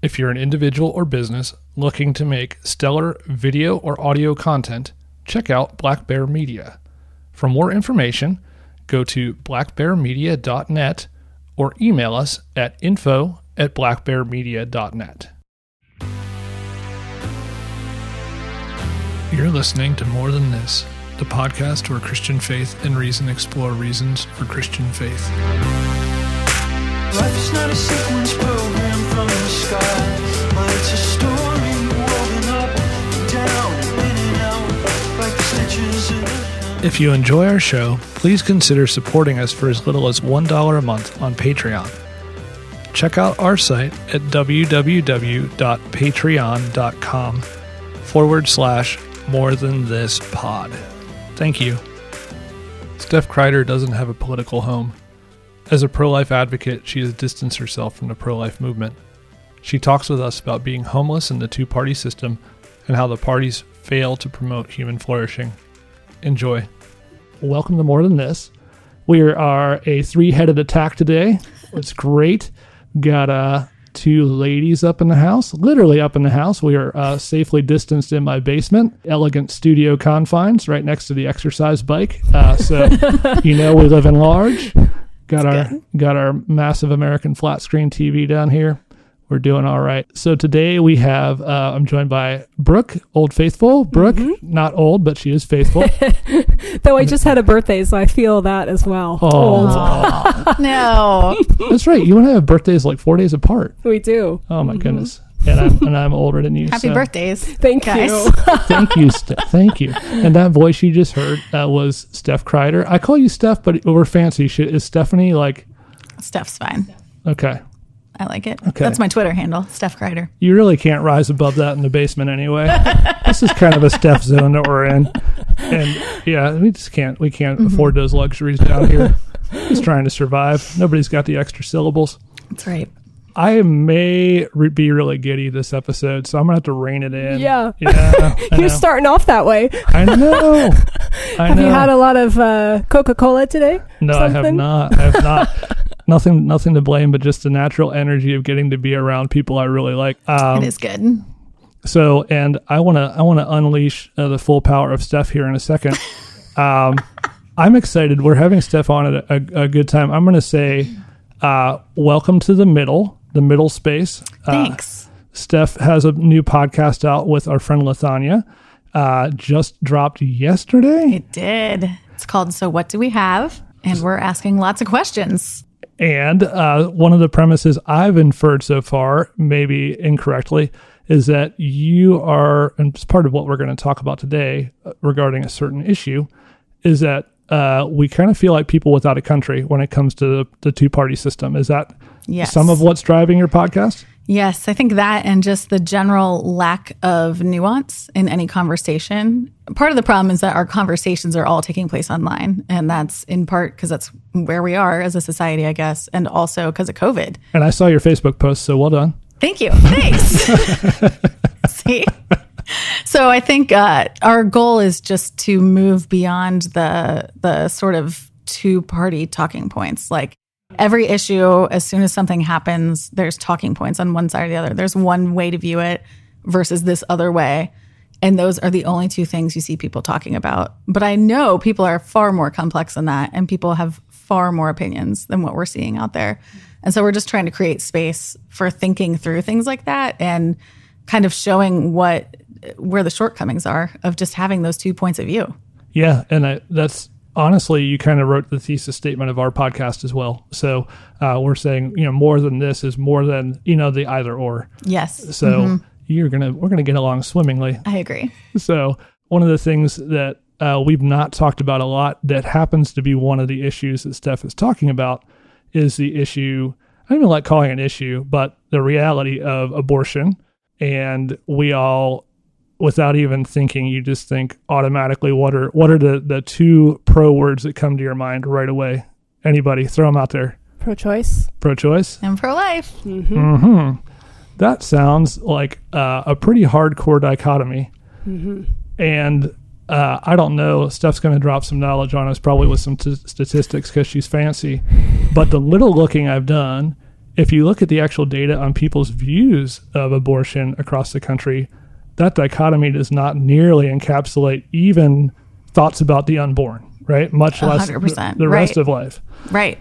If you're an individual or business looking to make stellar video or audio content, check out Black Bear Media. For more information, go to blackbearmedia.net or email us at info at blackbearmedia.net. You're listening to More Than This, the podcast where Christian faith and reason explore reasons for Christian faith. If you enjoy our show, please consider supporting us for as little as $1 a month on Patreon. Check out our site at www.patreon.com forward slash more than this pod. Thank you. Steph Kreider doesn't have a political home. As a pro life advocate, she has distanced herself from the pro life movement. She talks with us about being homeless in the two party system and how the parties fail to promote human flourishing. Enjoy. Welcome to More Than This. We are a three headed attack today. It's great. Got uh, two ladies up in the house, literally up in the house. We are uh, safely distanced in my basement, elegant studio confines right next to the exercise bike. Uh, so, you know, we live in large. Got our got our massive American flat screen TV down here. We're doing all right. So today we have uh, I'm joined by Brooke, Old Faithful. Brooke, not old, but she is faithful. Though I just had a birthday, so I feel that as well. Oh, No. that's right. You and I have birthdays like four days apart. We do. Oh my goodness. And I'm and I'm older than you. Happy so birthdays. Thank guys. you. Thank you, Steph. Thank you. And that voice you just heard uh, was Steph Kreider. I call you Steph, but we're fancy. Shit. Is Stephanie like Steph's fine. okay? I like it. Okay. That's my Twitter handle, Steph Kreider. You really can't rise above that in the basement anyway. this is kind of a Steph zone that we're in, and yeah, we just can't we can't afford those luxuries down here. Just trying to survive. Nobody's got the extra syllables. That's right. I may re- be really giddy this episode, so I'm gonna have to rein it in. Yeah. yeah. You're starting off that way. I know. I Have know. you had a lot of uh, Coca Cola today? No, I have not. I have not. Nothing, nothing to blame, but just the natural energy of getting to be around people I really like. Um, it is good. so, and I want to, I want to unleash uh, the full power of Steph here in a second. Um, I'm excited. We're having Steph on at a, a good time. I'm going to say, uh, welcome to the middle, the middle space. Uh, Thanks. Steph has a new podcast out with our friend Latanya. Uh, just dropped yesterday. it did. It's called So What Do We Have? And we're asking lots of questions. And uh, one of the premises I've inferred so far, maybe incorrectly, is that you are, and it's part of what we're going to talk about today uh, regarding a certain issue, is that uh, we kind of feel like people without a country when it comes to the, the two party system. Is that Yes. some of what's driving your podcast? Yes, I think that and just the general lack of nuance in any conversation. Part of the problem is that our conversations are all taking place online. And that's in part because that's where we are as a society, I guess, and also because of COVID. And I saw your Facebook post, so well done. Thank you. Thanks. See? So I think uh, our goal is just to move beyond the the sort of two party talking points. Like every issue, as soon as something happens, there's talking points on one side or the other. There's one way to view it versus this other way. And those are the only two things you see people talking about. But I know people are far more complex than that, and people have far more opinions than what we're seeing out there. And so we're just trying to create space for thinking through things like that and kind of showing what where the shortcomings are of just having those two points of view. Yeah, and I, that's honestly, you kind of wrote the thesis statement of our podcast as well. So uh, we're saying, you know, more than this is more than you know the either or. Yes, So you're gonna we're gonna get along swimmingly. I agree. So one of the things that uh, we've not talked about a lot that happens to be one of the issues that Steph is talking about is the issue. I don't even like calling it an issue, but the reality of abortion. And we all, without even thinking, you just think automatically what are what are the the two pro words that come to your mind right away? Anybody throw them out there. Pro choice. Pro-choice. And pro life. That sounds like uh, a pretty hardcore dichotomy. And uh, I don't know. Steph's going to drop some knowledge on us, probably with some t- statistics because she's fancy. But the little looking I've done if you look at the actual data on people's views of abortion across the country, that dichotomy does not nearly encapsulate even thoughts about the unborn, right? Much less the, 100%, the rest right. of life. Right.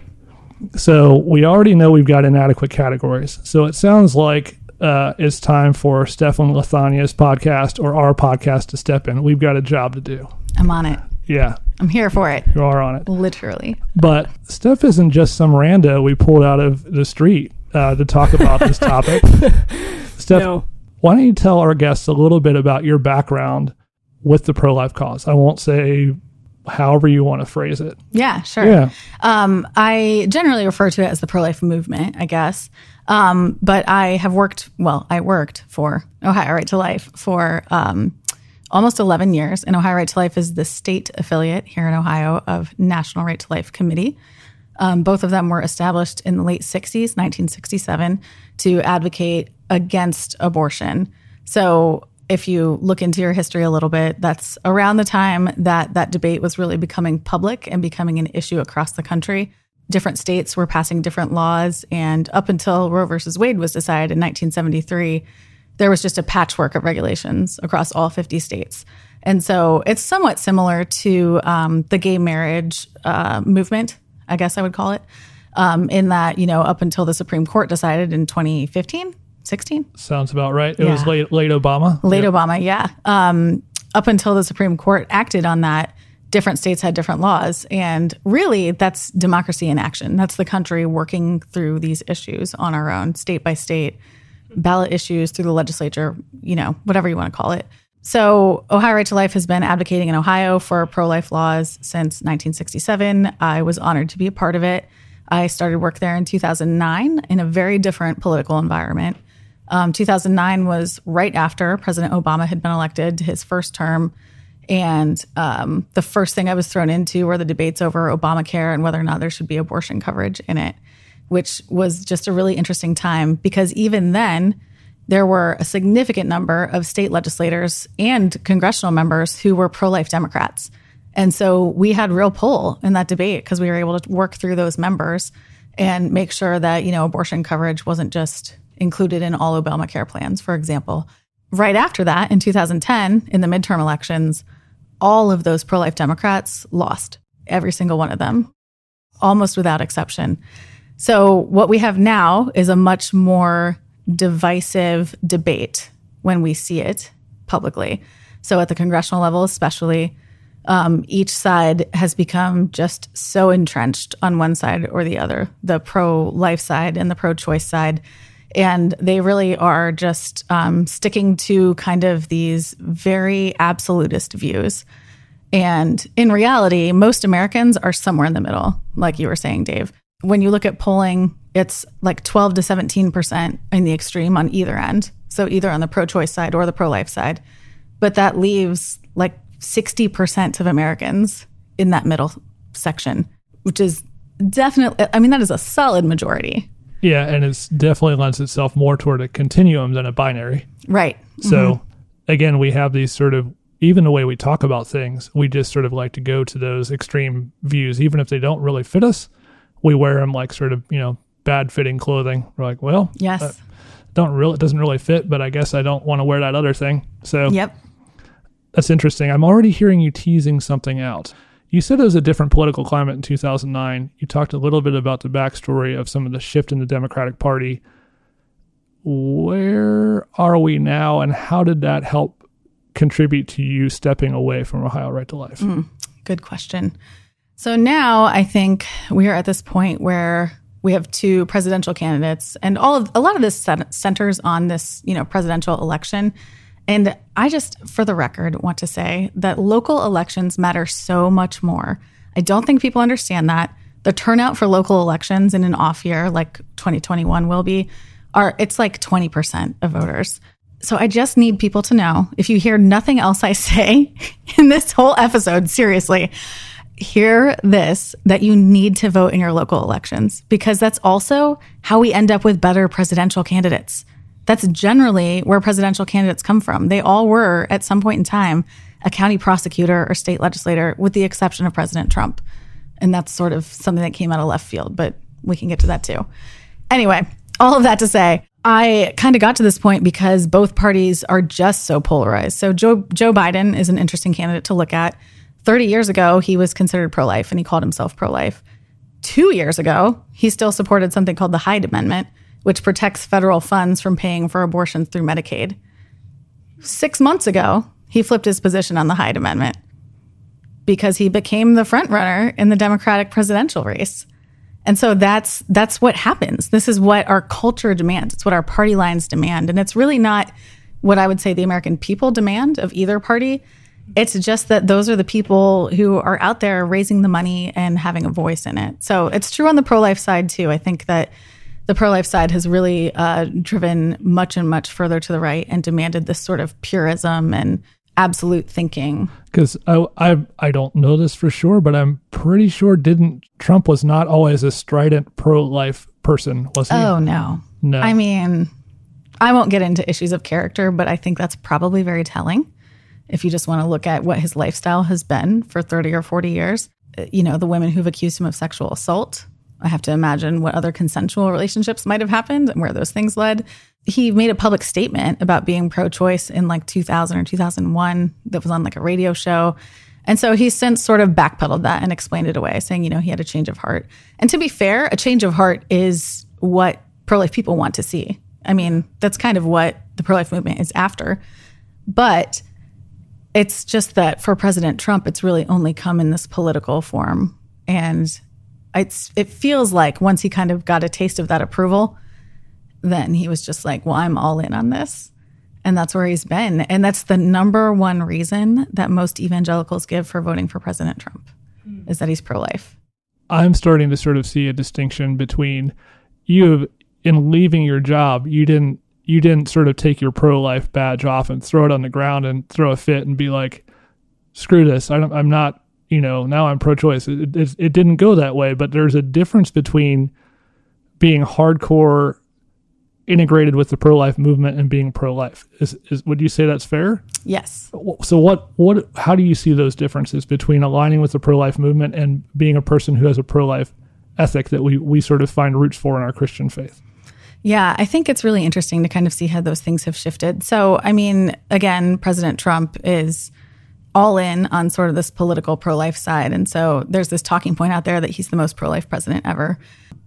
So we already know we've got inadequate categories. So it sounds like uh, it's time for Steph and Latanya's podcast or our podcast to step in. We've got a job to do. I'm on it. Yeah, I'm here for it. you are on it. Literally. But Steph isn't just some rando we pulled out of the street uh, to talk about this topic. Steph, No. Why don't you tell our guests a little bit about your background with the pro life cause? I won't say however you want to phrase it. Yeah, sure. Yeah. Um, I generally refer to it as the pro life movement, I guess. Um, but I have worked, well, I worked for Ohio Right to Life for um, almost 11 years. And Ohio Right to Life is the state affiliate here in Ohio of National Right to Life Committee. Um, both of them were established in the late 60s, 1967, to advocate against abortion. So, if you look into your history a little bit, that's around the time that that debate was really becoming public and becoming an issue across the country. Different states were passing different laws, and up until Roe versus Wade was decided in 1973, there was just a patchwork of regulations across all 50 states. And so it's somewhat similar to um, the gay marriage uh, movement, I guess I would call it, um, in that, you know, up until the Supreme Court decided in 2015, 16, Sounds about right. It was late, late Obama. late Obama, yeah. Um, up until the Supreme Court acted on that, different states had different laws. And really, that's democracy in action. That's the country working through these issues on our own, state by state, ballot issues through the legislature, you know, whatever you want to call it. So, Ohio Right to Life has been advocating in Ohio for pro life laws since 1967. I was honored to be a part of it. I started work there in 2009 in a very different political environment. Um, 2009 was right after President Obama had been elected to his first term. And um, the first thing I was thrown into were the debates over Obamacare and whether or not there should be abortion coverage in it, which was just a really interesting time because even then, there were a significant number of state legislators and congressional members who were pro life Democrats. And so we had real pull in that debate because we were able to work through those members and make sure that, you know, abortion coverage wasn't just included in all Obamacare plans, for example. Right after that, in 2010, in the midterm elections, all of those pro life Democrats lost, every single one of them, almost without exception. So, what we have now is a much more divisive debate when we see it publicly. So, at the congressional level, especially, um, each side has become just so entrenched on one side or the other the pro life side and the pro choice side. And they really are just um, sticking to kind of these very absolutist views. And in reality, most Americans are somewhere in the middle, like you were saying, Dave. When you look at polling, it's like 12 to 17% in the extreme on either end. So either on the pro choice side or the pro life side. But that leaves like 60% of Americans in that middle section, which is definitely, I mean, that is a solid majority. Yeah, and it's definitely lends itself more toward a continuum than a binary. Right. So mm-hmm. again, we have these sort of even the way we talk about things, we just sort of like to go to those extreme views, even if they don't really fit us. We wear them like sort of you know bad fitting clothing. We're like, well, Yes. don't really it doesn't really fit, but I guess I don't want to wear that other thing. So yep. that's interesting. I'm already hearing you teasing something out. You said it was a different political climate in 2009. You talked a little bit about the backstory of some of the shift in the Democratic Party. Where are we now, and how did that help contribute to you stepping away from Ohio Right to Life? Hmm. Good question. So now I think we are at this point where we have two presidential candidates, and all of a lot of this centers on this, you know, presidential election. And I just, for the record, want to say that local elections matter so much more. I don't think people understand that. The turnout for local elections in an off year like 2021 will be, are it's like 20% of voters. So I just need people to know if you hear nothing else I say in this whole episode, seriously, hear this that you need to vote in your local elections because that's also how we end up with better presidential candidates. That's generally where presidential candidates come from. They all were at some point in time a county prosecutor or state legislator, with the exception of President Trump. And that's sort of something that came out of left field, but we can get to that too. Anyway, all of that to say, I kind of got to this point because both parties are just so polarized. So Joe Joe Biden is an interesting candidate to look at. 30 years ago, he was considered pro-life and he called himself pro-life. 2 years ago, he still supported something called the Hyde Amendment, which protects federal funds from paying for abortions through Medicaid. 6 months ago, he flipped his position on the Hyde Amendment because he became the front runner in the Democratic presidential race. And so that's that's what happens. This is what our culture demands. It's what our party lines demand. And it's really not what I would say the American people demand of either party. It's just that those are the people who are out there raising the money and having a voice in it. So it's true on the pro life side too. I think that the pro life side has really uh, driven much and much further to the right and demanded this sort of purism and absolute thinking. Because I, I I don't know this for sure, but I'm pretty sure didn't Trump was not always a strident pro life person, was he? Oh no. No. I mean, I won't get into issues of character, but I think that's probably very telling. If you just want to look at what his lifestyle has been for 30 or 40 years, Uh, you know, the women who've accused him of sexual assault, I have to imagine what other consensual relationships might have happened and where those things led. He made a public statement about being pro choice in like 2000 or 2001 that was on like a radio show. And so he's since sort of backpedaled that and explained it away, saying, you know, he had a change of heart. And to be fair, a change of heart is what pro life people want to see. I mean, that's kind of what the pro life movement is after. But it's just that for President Trump, it's really only come in this political form. And it's it feels like once he kind of got a taste of that approval, then he was just like, well, I'm all in on this. And that's where he's been. And that's the number one reason that most evangelicals give for voting for President Trump hmm. is that he's pro life. I'm starting to sort of see a distinction between you in leaving your job, you didn't you didn't sort of take your pro life badge off and throw it on the ground and throw a fit and be like, screw this, I don't, I'm not, you know, now I'm pro choice. It, it, it didn't go that way, but there's a difference between being hardcore integrated with the pro life movement and being pro life. Is, is would you say that's fair? Yes. So what what how do you see those differences between aligning with the pro life movement and being a person who has a pro life ethic that we we sort of find roots for in our Christian faith? Yeah, I think it's really interesting to kind of see how those things have shifted. So, I mean, again, President Trump is all in on sort of this political pro life side. And so there's this talking point out there that he's the most pro life president ever.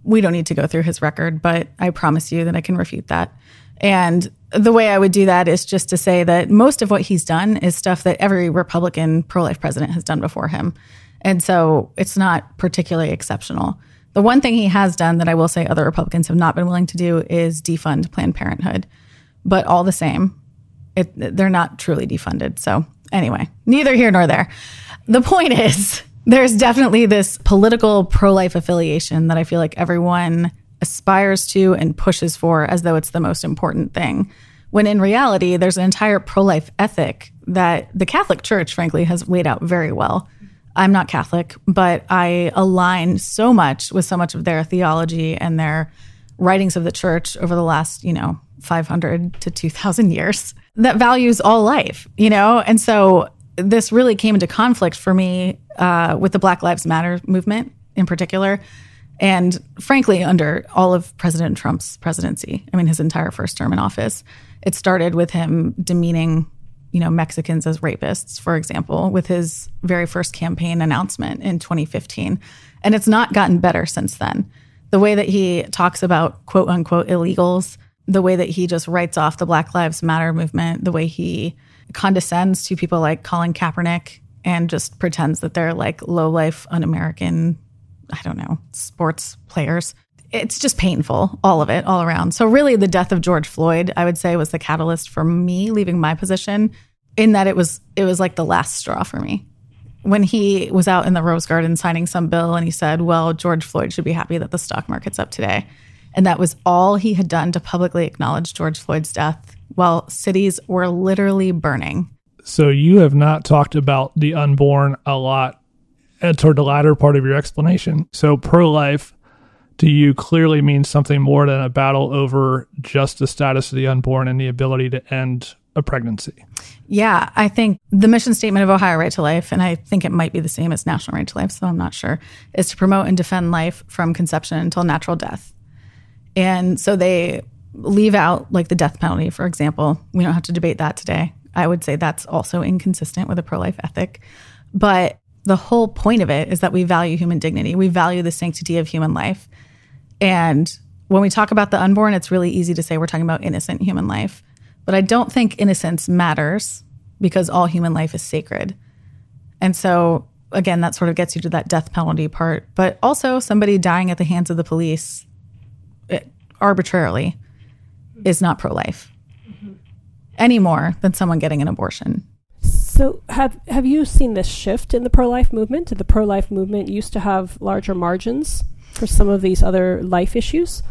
We don't need to go through his record, but I promise you that I can refute that. And the way I would do that is just to say that most of what he's done is stuff that every Republican pro life president has done before him. And so it's not particularly exceptional. The one thing he has done that I will say other Republicans have not been willing to do is defund Planned Parenthood. But all the same, it, they're not truly defunded. So, anyway, neither here nor there. The point is, there's definitely this political pro life affiliation that I feel like everyone aspires to and pushes for as though it's the most important thing. When in reality, there's an entire pro life ethic that the Catholic Church, frankly, has laid out very well. I'm not Catholic, but I align so much with so much of their theology and their writings of the church over the last, you know, 500 to 2000 years that values all life, you know? And so this really came into conflict for me uh, with the Black Lives Matter movement in particular. And frankly, under all of President Trump's presidency, I mean, his entire first term in office, it started with him demeaning, you know, Mexicans as rapists, for example, with his very first campaign announcement in 2015. And it's not gotten better since then. The way that he talks about quote unquote illegals, the way that he just writes off the Black Lives Matter movement, the way he condescends to people like Colin Kaepernick and just pretends that they're like low life, un American, I don't know, sports players. It's just painful, all of it, all around. So, really, the death of George Floyd, I would say, was the catalyst for me leaving my position in that it was it was like the last straw for me. When he was out in the Rose Garden signing some bill and he said, Well, George Floyd should be happy that the stock market's up today. And that was all he had done to publicly acknowledge George Floyd's death while cities were literally burning. So you have not talked about the unborn a lot uh, toward the latter part of your explanation. So pro life to you clearly means something more than a battle over just the status of the unborn and the ability to end a pregnancy. Yeah, I think the mission statement of Ohio Right to Life, and I think it might be the same as National Right to Life, so I'm not sure, is to promote and defend life from conception until natural death. And so they leave out like the death penalty, for example. We don't have to debate that today. I would say that's also inconsistent with a pro life ethic. But the whole point of it is that we value human dignity, we value the sanctity of human life. And when we talk about the unborn, it's really easy to say we're talking about innocent human life. But I don't think innocence matters because all human life is sacred. And so, again, that sort of gets you to that death penalty part. But also, somebody dying at the hands of the police it, arbitrarily is not pro life mm-hmm. any more than someone getting an abortion. So have have you seen this shift in the pro life movement? The pro life movement used to have larger margins for some of these other life issues.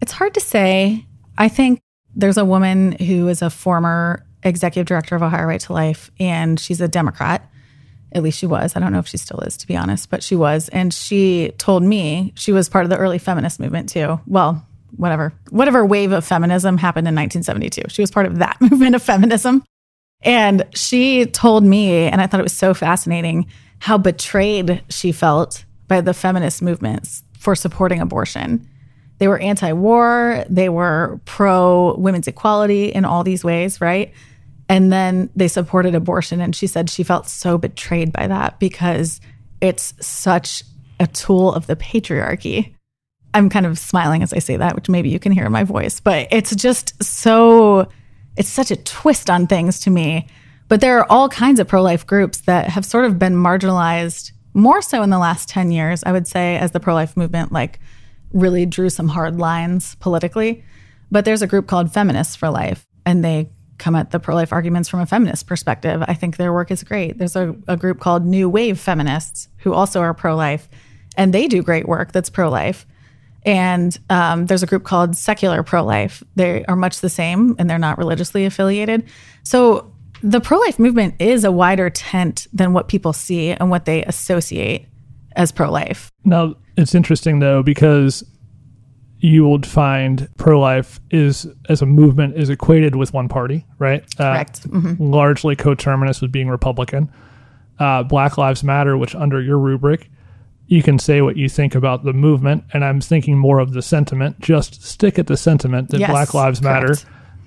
It's hard to say. I think there's a woman who is a former executive director of Ohio Right to Life, and she's a Democrat. At least she was. I don't know if she still is, to be honest, but she was. And she told me she was part of the early feminist movement too. Well, whatever, whatever wave of feminism happened in 1972. She was part of that movement of feminism. And she told me, and I thought it was so fascinating, how betrayed she felt by the feminist movements for supporting abortion. They were anti war, they were pro women's equality in all these ways, right? And then they supported abortion. And she said she felt so betrayed by that because it's such a tool of the patriarchy. I'm kind of smiling as I say that, which maybe you can hear in my voice, but it's just so, it's such a twist on things to me. But there are all kinds of pro life groups that have sort of been marginalized more so in the last 10 years, I would say, as the pro life movement like really drew some hard lines politically. But there's a group called Feminists for Life, and they come at the pro life arguments from a feminist perspective. I think their work is great. There's a, a group called New Wave Feminists who also are pro life, and they do great work that's pro life. And um, there's a group called Secular Pro Life. They are much the same and they're not religiously affiliated. So the pro life movement is a wider tent than what people see and what they associate as pro life. Now, it's interesting though because you would find pro-life is as a movement is equated with one party, right? Uh, Correct. Mhm. Largely coterminous with being Republican. Uh, Black Lives Matter, which under your rubric, you can say what you think about the movement, and I'm thinking more of the sentiment. Just stick at the sentiment that Yes, Black Lives Matter.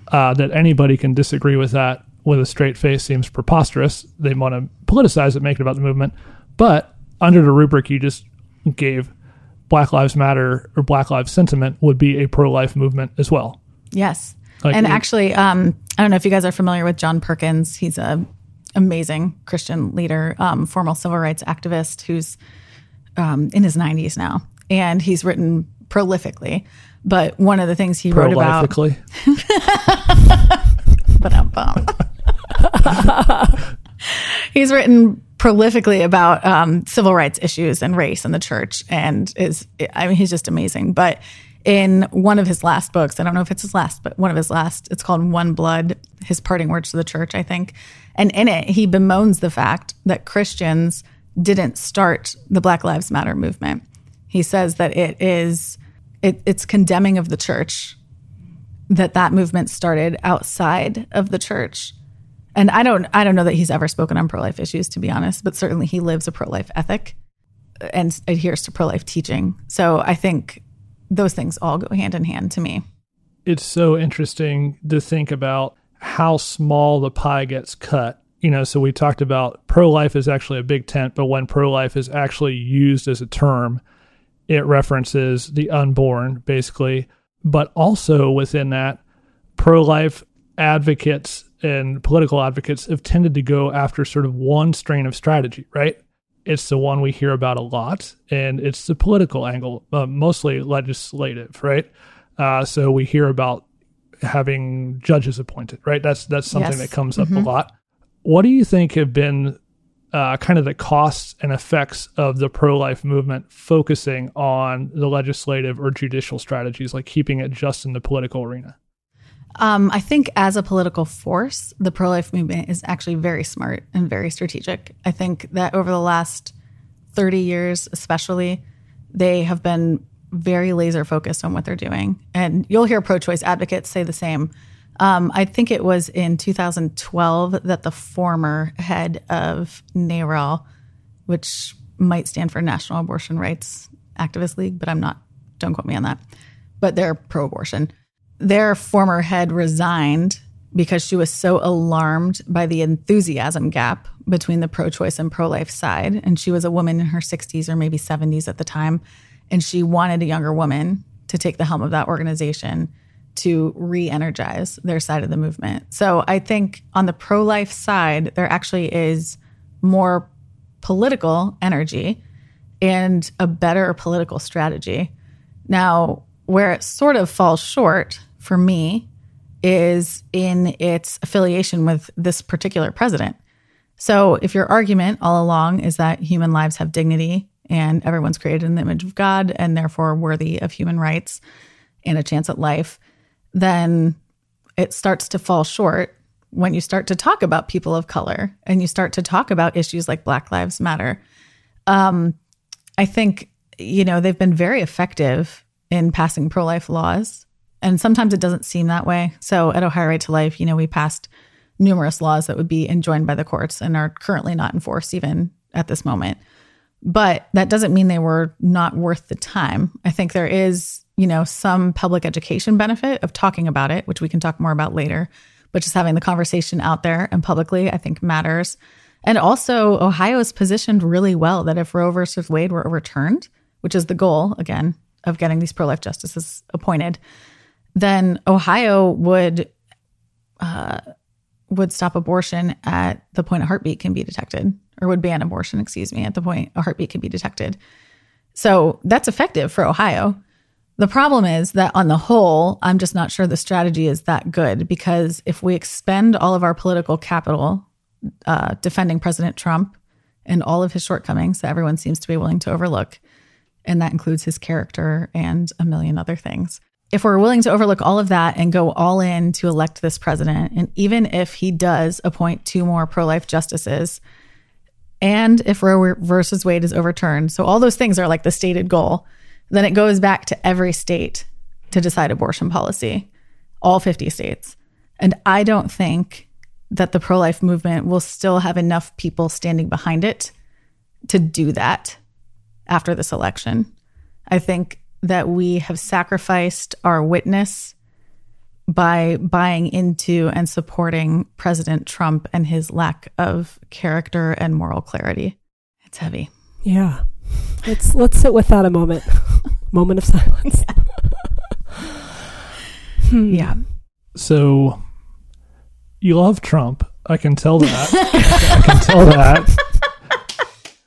Uh, that anybody can disagree with that with a straight face seems preposterous. They want to politicize it, make it about the movement. But under the rubric you just gave, Black Lives Matter or Black Lives sentiment would be a pro life movement as well. Yes. Like and we- actually, um, I don't know if you guys are familiar with John Perkins. He's a amazing Christian leader, um, former civil rights activist who's um, in his 90s now. And he's written prolifically. But one of the things he wrote about lifeically. Ba-dum-bum. He's written prolifically about um, civil rights issues and race in the church, and is I mean he's just amazing. But in one of his last books, I don't know if it's his last, but one of his last, it's called One Blood: His Parting Words to the Church, I think. And in it, he bemoans the fact that Christians didn't start the Black Lives Matter movement. He says that it is it, it's condemning of the church that that movement started outside of the church. And I don't I don't know that he's ever spoken on pro-life issues to be honest, but certainly he lives a pro-life ethic uh, and adheres to pro-life teaching. So I think those things all go hand in hand to me. it's so interesting to think about how small the pie gets cut. You know, so we talked about pro life is actually a big tent, but when pro life is actually used as a term, it references the unborn, basically. But also within that, pro life advocates and political advocates have tended to go after sort of one strain of strategy, right? It's the one we hear about a lot, and it's the political angle, uh, mostly legislative, right? Uh, so we hear about having judges appointed, right? That's that's something Yes. that comes up a lot. What do you think have been uh, kind of the costs and effects of the pro-life movement focusing on the legislative or judicial strategies, like keeping it just in the political arena? Um, I think as a political force, the pro life movement is actually very smart and very strategic. I think that over the last 30 years, especially, they have been very laser focused on what they're doing. And you'll hear pro choice advocates say the same. Um, I think it was in 2012 that the former head of NARAL, which might stand for National Abortion Rights Activist League, but I'm not, don't quote me on that but they're pro abortion. Their former head resigned because she was so alarmed by the enthusiasm gap between the pro choice and pro life side. And she was a woman in her 60s or maybe 70s at the time. And she wanted a younger woman to take the helm of that organization to re energize their side of the movement. So I think on the pro life side, there actually is more political energy and a better political strategy. Now, where it sort of falls short for me is in its affiliation with this particular president. So, if your argument all along is that human lives have dignity and everyone's created in the image of God and therefore worthy of human rights and a chance at life, then it starts to fall short when you start to talk about people of color and you start to talk about issues like Black Lives Matter. Um, I think, you know, they've been very effective in passing pro life laws. And sometimes it doesn't seem that way. So at Ohio Right to Life, you know, we passed numerous laws that would be enjoined by the courts and are currently not enforced even at this moment. But that doesn't mean they were not worth the time. I think there is, you know, some public education benefit of talking about it, which we can talk more about later. But just having the conversation out there and publicly, I think matters. And also, Ohio is positioned really well that if Roe versus Wade were overturned, which is the goal, again, of getting these pro life justices appointed, then Ohio would uh, would stop abortion at the point a heartbeat can be detected, or would ban abortion, excuse me, at the point a heartbeat can be detected. So that's effective for Ohio. The problem is that on the whole, I'm just not sure the strategy is that good because if we expend all of our political capital uh, defending President Trump and all of his shortcomings that everyone seems to be willing to overlook, and that includes his character and a million other things. If we're willing to overlook all of that and go all in to elect this president, and even if he does appoint two more pro life justices, and if Roe versus Wade is overturned, so all those things are like the stated goal, then it goes back to every state to decide abortion policy, all 50 states. And I don't think that the pro life movement will still have enough people standing behind it to do that after this election. I think that we have sacrificed our witness by buying into and supporting President Trump and his lack of character and moral clarity. It's heavy. Yeah. Let's let's sit with that a moment. moment of silence. Hmm. Yeah. So you love Trump. I can tell that. I can tell that.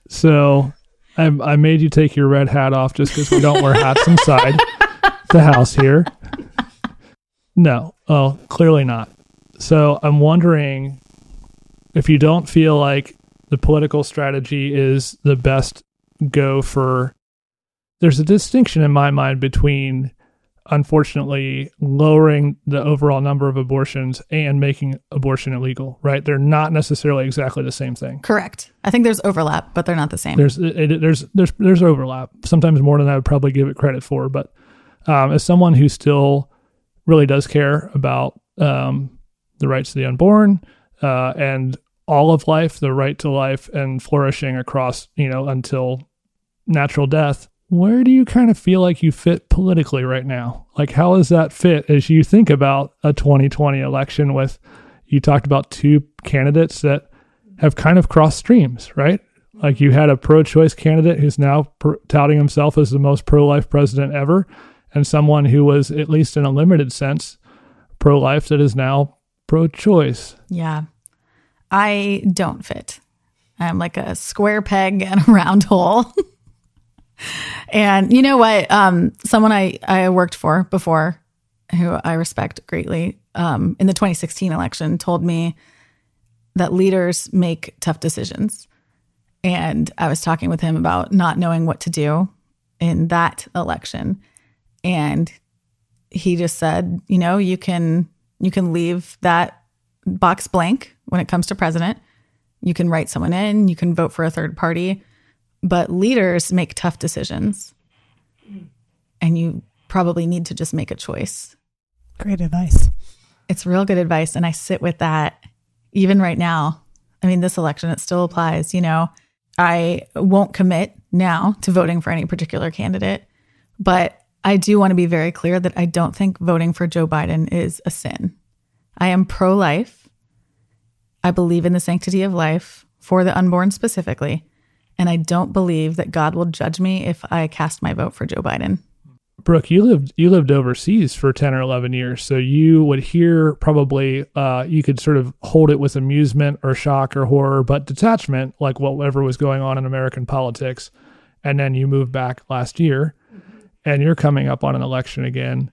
So I, I made you take your red hat off just because we don't wear hats inside the house here. No, oh, clearly not. So I'm wondering if you don't feel like the political strategy is the best go for. There's a distinction in my mind between unfortunately lowering the overall number of abortions and making abortion illegal right they're not necessarily exactly the same thing Correct. I think there's overlap, but they're not the same. there's it, there's there's there's overlap sometimes more than i would probably give it credit for but um, as someone who still really does care about um, the rights of the unborn uh, and all of life the right to life and flourishing across you know until natural death where do you kind of feel like you fit politically right now? Like how does that fit as you think about a 2020 election with you talked about two candidates that have kind of crossed streams right? Like you had a pro-choice candidate who's now touting himself as the most pro-life president ever and someone who was at least in a limited sense pro-life that is now pro-choice. Yeah. I don't fit. I'm like a square peg in a round hole. and you know what? Um, someone I, I worked for before, who I respect greatly, um, in the 2016 election told me that leaders make tough decisions. And I was talking with him about not knowing what to do in that election. And he just said, you know, you can you can leave that box blank when it comes to president. You can write someone in, you can vote for a third party, but leaders make tough decisions. And you probably need to just make a choice. Great advice. It's real good advice. And I sit with that even right now. I mean, this election, it still applies. You know, I won't commit now to voting for any particular candidate, but I do want to be very clear that I don't think voting for Joe Biden is a sin. I am pro life. I believe in the sanctity of life for the unborn specifically. And I don't believe that God will judge me if I cast my vote for Joe Biden. Brooke, you lived you lived overseas for ten or eleven years, so you would hear probably uh, you could sort of hold it with amusement or shock or horror, but detachment, like whatever was going on in American politics. And then you moved back last year, and you're coming up on an election again.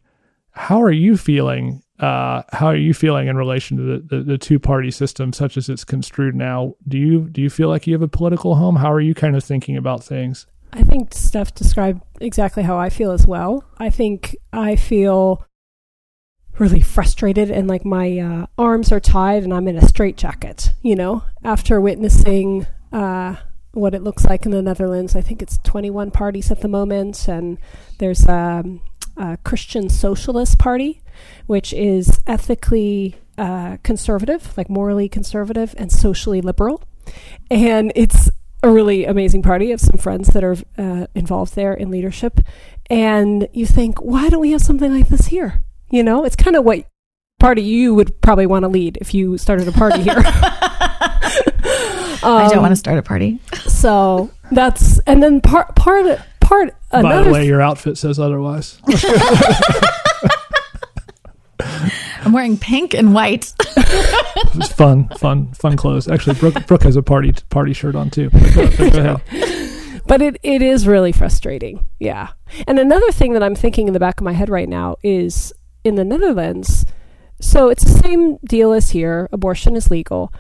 How are you feeling? Uh, how are you feeling in relation to the, the, the two party system, such as it's construed now? Do you do you feel like you have a political home? How are you kind of thinking about things? I think Steph described exactly how I feel as well. I think I feel really frustrated and like my uh, arms are tied and I'm in a straitjacket, you know, after witnessing uh, what it looks like in the Netherlands. I think it's 21 parties at the moment, and there's um, a Christian Socialist Party, which is ethically uh, conservative, like morally conservative, and socially liberal. And it's a really amazing party. I have some friends that are uh, involved there in leadership. And you think, why don't we have something like this here? You know, it's kind of what party you would probably want to lead if you started a party here. I don't Um, want to start a party. So that's and then part part part By the way, your outfit says otherwise. I'm wearing pink and white. It's fun, fun, fun clothes. Actually, Brooke, Brooke has a party party shirt on too. But go, but go ahead. but it, it is really frustrating. Yeah. And another thing that I'm thinking in the back of my head right now is in the Netherlands, so it's the same deal as here. Abortion is legal.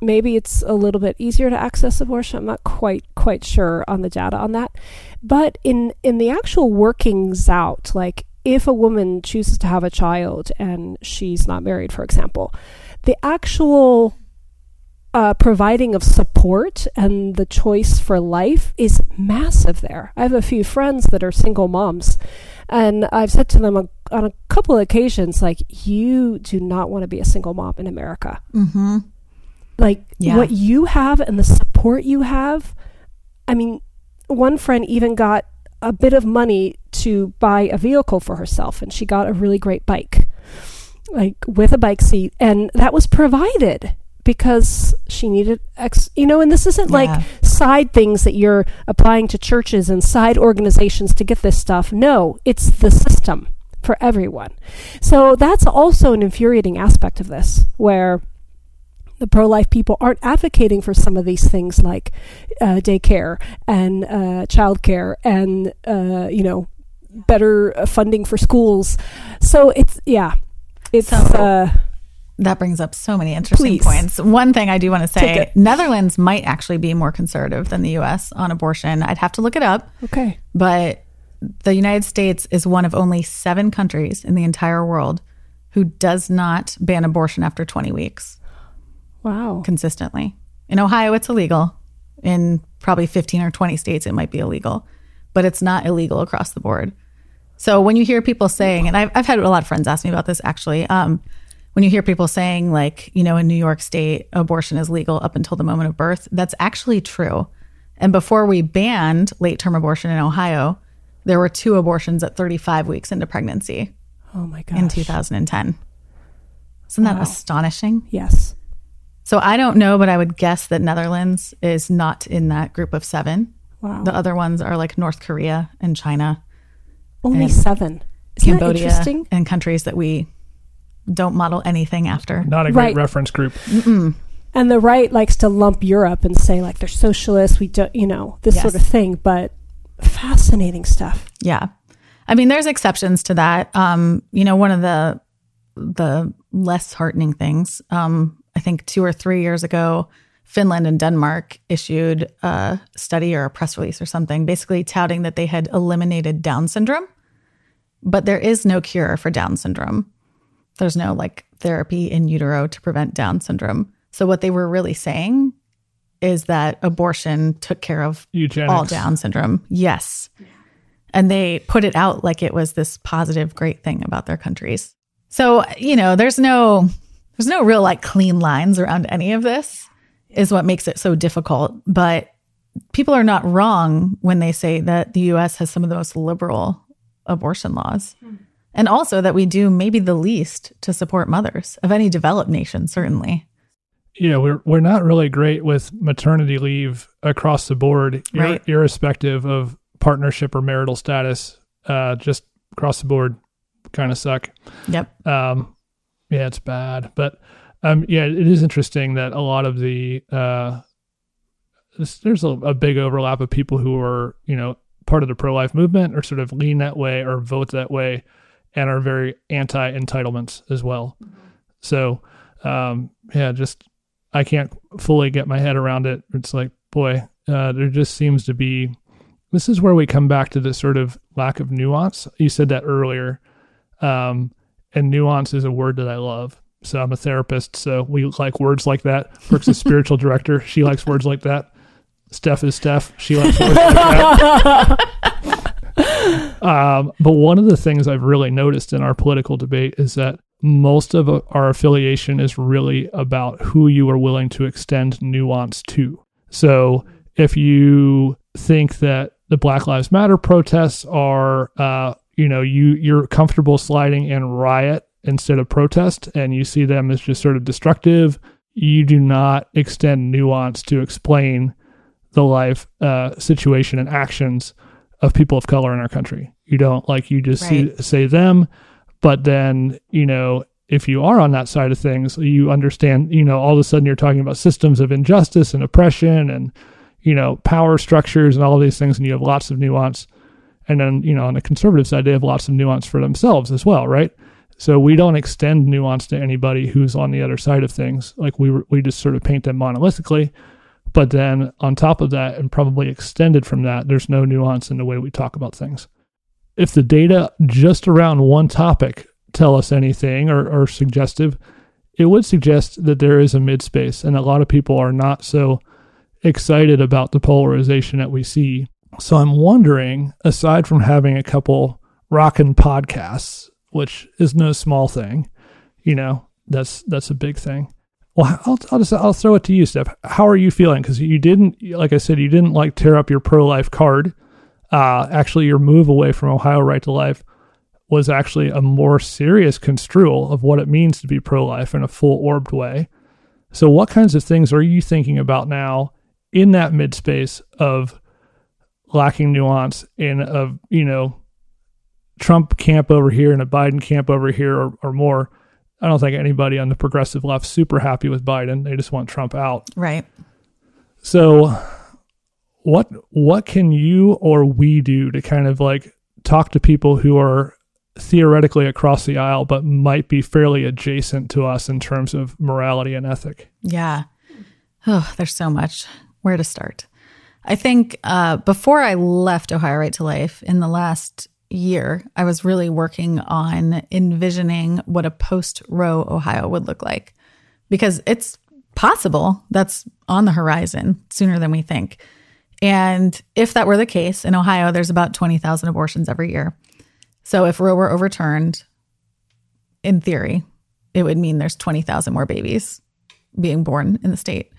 Maybe it's a little bit easier to access abortion. I'm not quite quite sure on the data on that. But in in the actual workings out, like if a woman chooses to have a child and she's not married, for example, the actual uh, providing of support and the choice for life is massive there. I have a few friends that are single moms, and I've said to them on, on a couple of occasions, like, you do not want to be a single mom in America. Mm-hmm. Like, Yeah. what you have and the support you have. I mean, one friend even got a bit of money to buy a vehicle for herself, and she got a really great bike, like with a bike seat, and that was provided because she needed ex you know and this isn't like side things that you're applying to churches and side organizations to get this stuff no it's the system for everyone so that's also an infuriating aspect of this where the pro life people aren't advocating for some of these things like uh, daycare and uh, childcare and uh, you know better funding for schools. So it's yeah, it's So- uh, That brings up so many interesting Please. points. One thing I do want to say. Netherlands might actually be more conservative than the US on abortion. I'd have to look it up, okay. but the United States is one of only seven countries in the entire world who does not ban abortion after 20 weeks Wow. consistently. In Ohio, it's illegal. In probably 15 or 20 states, it might be illegal, but it's not illegal across the board. So when you hear people saying, and I've, I've had a lot of friends ask me about this actually, um, when you hear people saying, like, you know, in New York State, abortion is legal up until the moment of birth, that's actually true. And before we banned late term abortion in Ohio, there were two abortions at 35 weeks into pregnancy Oh my gosh. in 2010. Isn't that astonishing? Yes. So I don't know, but I would guess that Netherlands is not in that group of seven. Wow. The other ones are like North Korea and China, Only and seven. Isn't that Cambodia, interesting? and countries that we don't model anything after. Not a great Right. reference group. And the right likes to lump Europe and say like they're socialists. We don't, you know, this Yes. sort of thing. But fascinating stuff. Yeah. I mean, there's exceptions to that. Um, you know, one of the the less heartening things, um, I think two or three years ago, Finland and Denmark issued a study or a press release or something, basically touting that they had eliminated Down syndrome, but there is no cure for Down syndrome. There's no like therapy in utero to prevent Down syndrome. So what they were really saying is that abortion took care of Eugenics. all Down syndrome. Yes. And they put it out like it was this positive, great thing about their countries. So, you know, there's no there's no real like clean lines around any of this is what makes it so difficult. But people are not wrong when they say that the US has some of the most liberal abortion laws. And also that we do maybe the least to support mothers of any developed nation, certainly. Yeah, we're we're not really great with maternity leave across the board, ir- Right. irrespective of partnership or marital status. Uh, just across the board, kind of suck. Yep. Um, yeah, it's bad, but um, yeah, it is interesting that a lot of the uh, there's a, a big overlap of people who are you know part of the pro life movement or sort of lean that way or vote that way, and are very anti entitlements as well. So um, yeah, just I can't fully get my head around it. It's like boy, uh, there just seems to be. This is where we come back to this sort of lack of nuance. You said that earlier. Um, and nuance is a word that I love. So I'm a therapist, so we like words like that. Brooke's a spiritual director. She likes words like that. Steph is Steph. She likes words like that. um, but one of the things I've really noticed in our political debate is that most of our affiliation is really about who you are willing to extend nuance to. So if you think that the Black Lives Matter protests are, uh, you know, you you're comfortable sliding in riot instead of protest, and you see them as just sort of destructive, you do not extend nuance to explain the life uh, situation and actions of people of color in our country. You don't like you just see, say them, but then you know if you are on that side of things, you understand. You know, all of a sudden you're talking about systems of injustice and oppression and you know power structures and all of these things, and you have lots of nuance. And then you know on the conservative side, they have lots of nuance for themselves as well, right? So we don't extend nuance to anybody who's on the other side of things. Like we we just sort of paint them monolithically. But then on top of that, and probably extended from that, there's no nuance in the way we talk about things. If the data just around one topic tell us anything or, or suggestive, it would suggest that there is a mid space, and a lot of people are not so excited about the polarization that we see. So I'm wondering, aside from having a couple rockin' podcasts, which is no small thing, you know, that's that's a big thing. Well, I'll, I'll just I'll throw it to you, Steph. How are you feeling? Because you didn't, like I said, you didn't like tear up your pro life card. Uh, actually, your move away from Ohio Right to Life was actually a more serious construal of what it means to be pro life in a full orbed way. So, what kinds of things are you thinking about now in that mid space of lacking nuance in of you know Trump camp over here and a Biden camp over here or, or more? I don't think anybody on the progressive left super happy with Biden. They just want Trump out. Right. So what what can you or we do to kind of like talk to people who are theoretically across the aisle but might be fairly adjacent to us in terms of morality and ethic? Yeah. Oh, there's so much. Where to start? I think uh, before I left Ohio Right to Life in the last year, I was really working on envisioning what a post Roe Ohio would look like because it's possible that's on the horizon sooner than we think. And if that were the case, in Ohio, there's about 20,000 abortions every year. So if Roe were overturned, in theory, it would mean there's 20,000 more babies being born in the state.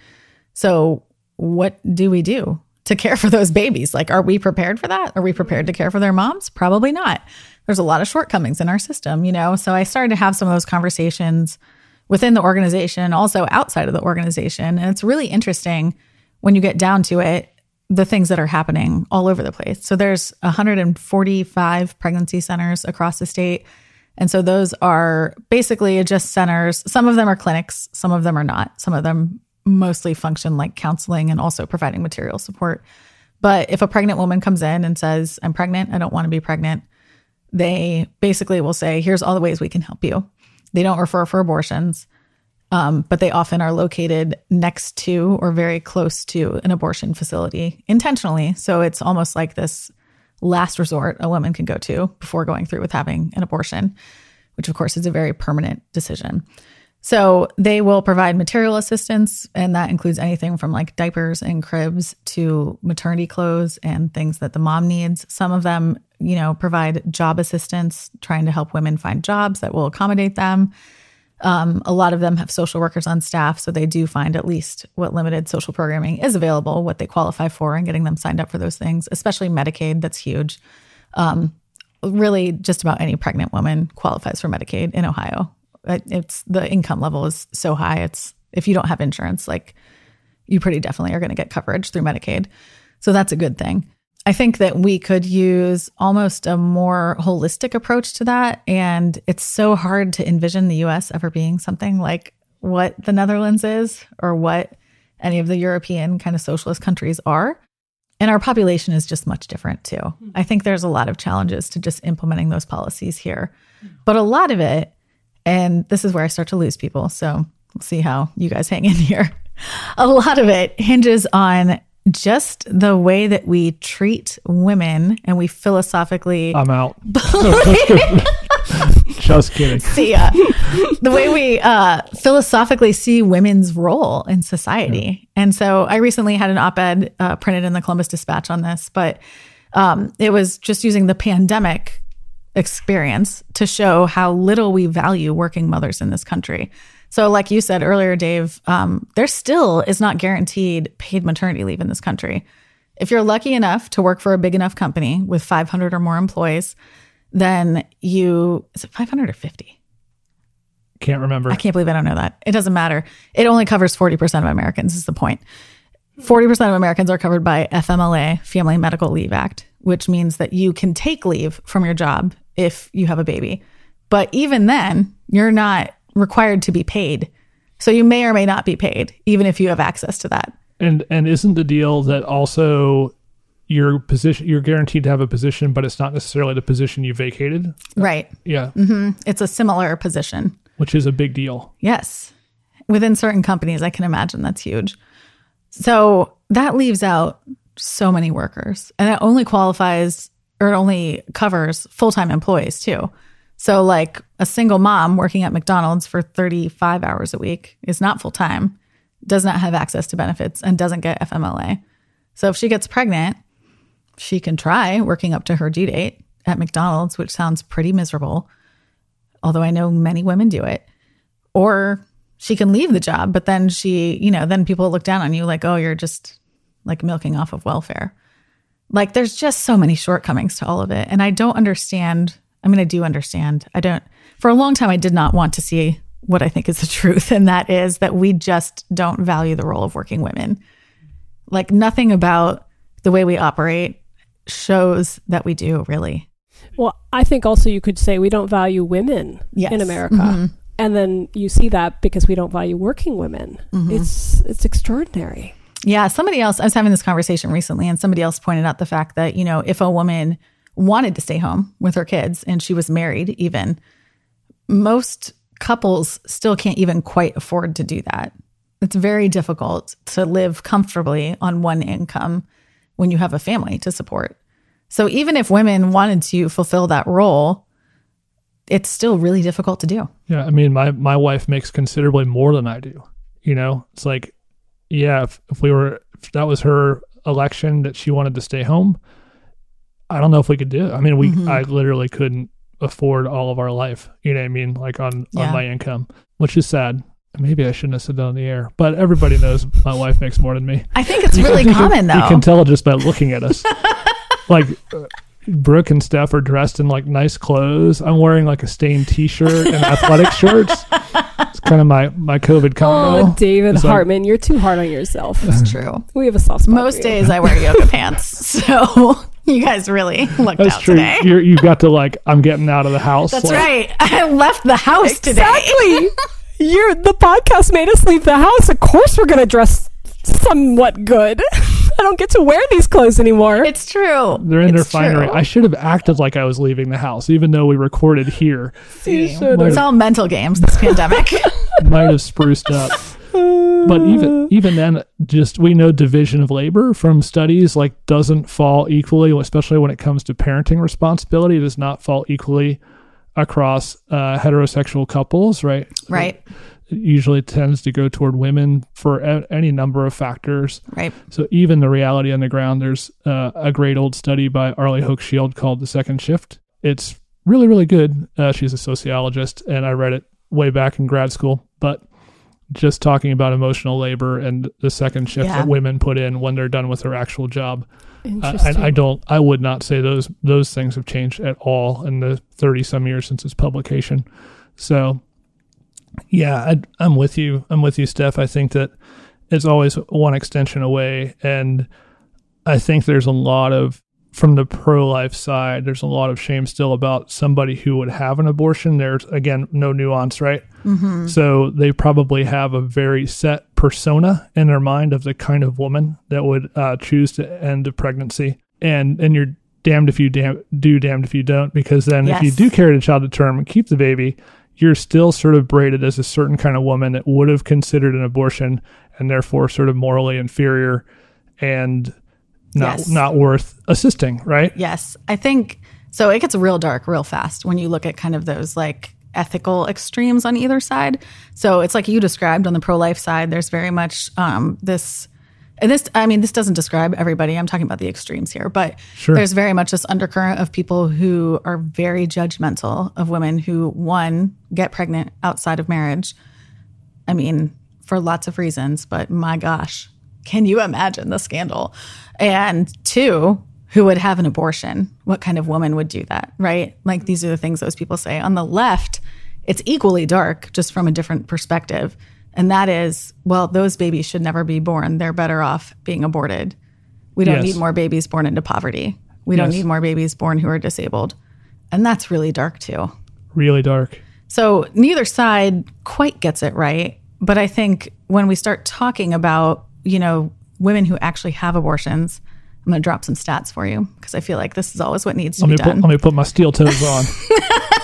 So, what do we do to care for those babies? Like, are we prepared for that? Are we prepared to care for their moms? Probably not. There's a lot of shortcomings in our system, you know? So, I started to have some of those conversations within the organization, also outside of the organization. And it's really interesting when you get down to it, the things that are happening all over the place. So, there's 145 pregnancy centers across the state. And so those are basically just centers. Some of them are clinics, some of them are not. Some of them mostly function like counseling and also providing material support. But if a pregnant woman comes in and says, I'm pregnant, I don't want to be pregnant, they basically will say, Here's all the ways we can help you. They don't refer for abortions, um, but they often are located next to or very close to an abortion facility intentionally. So it's almost like this last resort a woman can go to before going through with having an abortion, which of course is a very permanent decision. So they will provide material assistance, and that includes anything from like diapers and cribs to maternity clothes and things that the mom needs. Some of them, you know, provide job assistance, trying to help women find jobs that will accommodate them. Um, a lot of them have social workers on staff, so they do find at least what limited social programming is available, what they qualify for, and getting them signed up for those things, especially Medicaid. That's huge. Um, really just about any pregnant woman qualifies for Medicaid in Ohio. It- It's the income level is so high. It's if you don't have insurance, like you pretty definitely are going to get coverage through Medicaid. So that's a good thing. I think that we could use almost a more holistic approach to that. And it's so hard to envision the US ever being something like what the Netherlands is or what any of the European kind of socialist countries are. And our population is just much different too. Hmm. I think there's a lot of challenges to just implementing those policies here. But a lot of it, and this is where I start to lose people. So we'll see how you guys hang in here. A lot of it hinges on just the way that we treat women and we philosophically I'm out. Just kidding. see ya. the way we uh, philosophically see women's role in society. And so I recently had an op ed uh, printed in the Columbus Dispatch on this, but um, it was just using the pandemic experience to show how little we value working mothers in this country. So, like you said earlier, Dave, um, there still is not guaranteed paid maternity leave in this country. If you're lucky enough to work for a big enough company with 500 or more employees, then you is it 500 or 50? Can't remember. I can't believe I don't know that. It doesn't matter. It only covers 40% of Americans, is the point. 40% of Americans are covered by FMLA, Family Medical Leave Act, which means that you can take leave from your job if you have a baby. But even then, you're not required to be paid. So you may or may not be paid, even if you have access to that. And and isn't the deal that also your position you're guaranteed to have a position, but it's not necessarily the position you vacated? Right. Yeah. Mm-hmm. It's a similar position. Which is a big deal. Yes. Within certain companies, I can imagine that's huge. So that leaves out so many workers, and it only qualifies or it only covers full time employees too. So, like a single mom working at McDonald's for 35 hours a week is not full time, does not have access to benefits, and doesn't get FMLA. So, if she gets pregnant, she can try working up to her due date at McDonald's, which sounds pretty miserable, although I know many women do it or she can leave the job but then she you know then people look down on you like oh you're just like milking off of welfare like there's just so many shortcomings to all of it and i don't understand i mean i do understand i don't for a long time i did not want to see what i think is the truth and that is that we just don't value the role of working women like nothing about the way we operate shows that we do really Well, I think also you could say we don't value women Yes. in America. Mm-hmm. And then you see that because we don't value working women. Mm-hmm. It's it's extraordinary. Yeah, somebody else, I was having this conversation recently, and somebody else pointed out the fact that, you know, if a woman wanted to stay home with her kids and she was married, even, most couples still can't even quite afford to do that. It's very difficult to live comfortably on one income when you have a family to support. So even if women wanted to fulfill that role, it's still really difficult to do. Yeah, I mean, my my wife makes considerably more than I do. You know, it's like, yeah, if, if we were, if that was her election that she wanted to stay home, I don't know if we could do it. I mean, we, Mm-hmm. I literally couldn't afford all of our life. You know what I mean? Like on Yeah. on my income, which is sad. Maybe I shouldn't have said that on the air, but everybody knows my wife makes more than me. I think it's really common though. You can tell just by looking at us. like Brooke and Steph are dressed in like nice clothes. I'm wearing like a stained T-shirt and athletic shirts. It's kind of my my COVID combo. Oh, David It's like- Hartman, you're too hard on yourself. It's true. we have a soft spot. Most for you. days I wear yoga pants. So you guys really looked That's out true. today. You're, you got to like I'm getting out of the house. That's like, right. I left the house today. Exactly. You're the podcast made us leave the house. Of course, we're gonna dress somewhat good. I don't get to wear these clothes anymore. It's true. They're in their finery. true. I should have acted like I was leaving the house, even though we recorded here. See, Might it's have- all mental games. This pandemic. might have spruced up. But even even then, just we know division of labor from studies like doesn't fall equally, especially when it comes to parenting responsibility. It does not fall equally across uh, heterosexual couples, right? right. Usually tends to go toward women for a- any number of factors. Right. So even the reality on the ground, there's uh, a great old study by Arlie Hochschild called "The Second Shift." It's really, really good. Uh, she's a sociologist, and I read it way back in grad school. But just talking about emotional labor and the second shift Yeah. that women put in when they're done with their actual job. Interesting. I, I don't. I would not say those those things have changed at all in the thirty some years since its publication. So, yeah, I, I'm with you. I'm with you, Steph. I think that it's always one extension away, and I think there's a lot of from the pro life side. There's a lot of shame still about somebody who would have an abortion. There's again no nuance, right? So they probably have a very set persona in their mind of the kind of woman that would uh, choose to end a pregnancy, and and you're damned if you dam- do, damned if you don't, because then if you do carry the child to term and keep the baby, you're still sort of braided as a certain kind of woman that would have considered an abortion and therefore sort of morally inferior and not Yes. not worth assisting, right? Yes. I think so. It gets real dark real fast when you look at kind of those like ethical extremes on either side. So it's like you described on the pro life side, there's very much um, this. And this, I mean, this doesn't describe everybody. I'm talking about the extremes here, but Sure. there's very much this undercurrent of people who are very judgmental of women who, one, get pregnant outside of marriage. I mean, for lots of reasons, but my gosh, can you imagine the scandal? And two, who would have an abortion? What kind of woman would do that, right? Like these are the things those people say. On the left, it's equally dark, just from a different perspective. And that is, well, those babies should never be born. They're better off being aborted. We don't Yes. need more babies born into poverty. We don't need more babies born who are disabled. And that's really dark too. Really dark. So neither side quite gets it right. But I think when we start talking about, you know, women who actually have abortions, I'm going to drop some stats for you because I feel like this is always what needs to Let be put, done. let me put my steel toes on.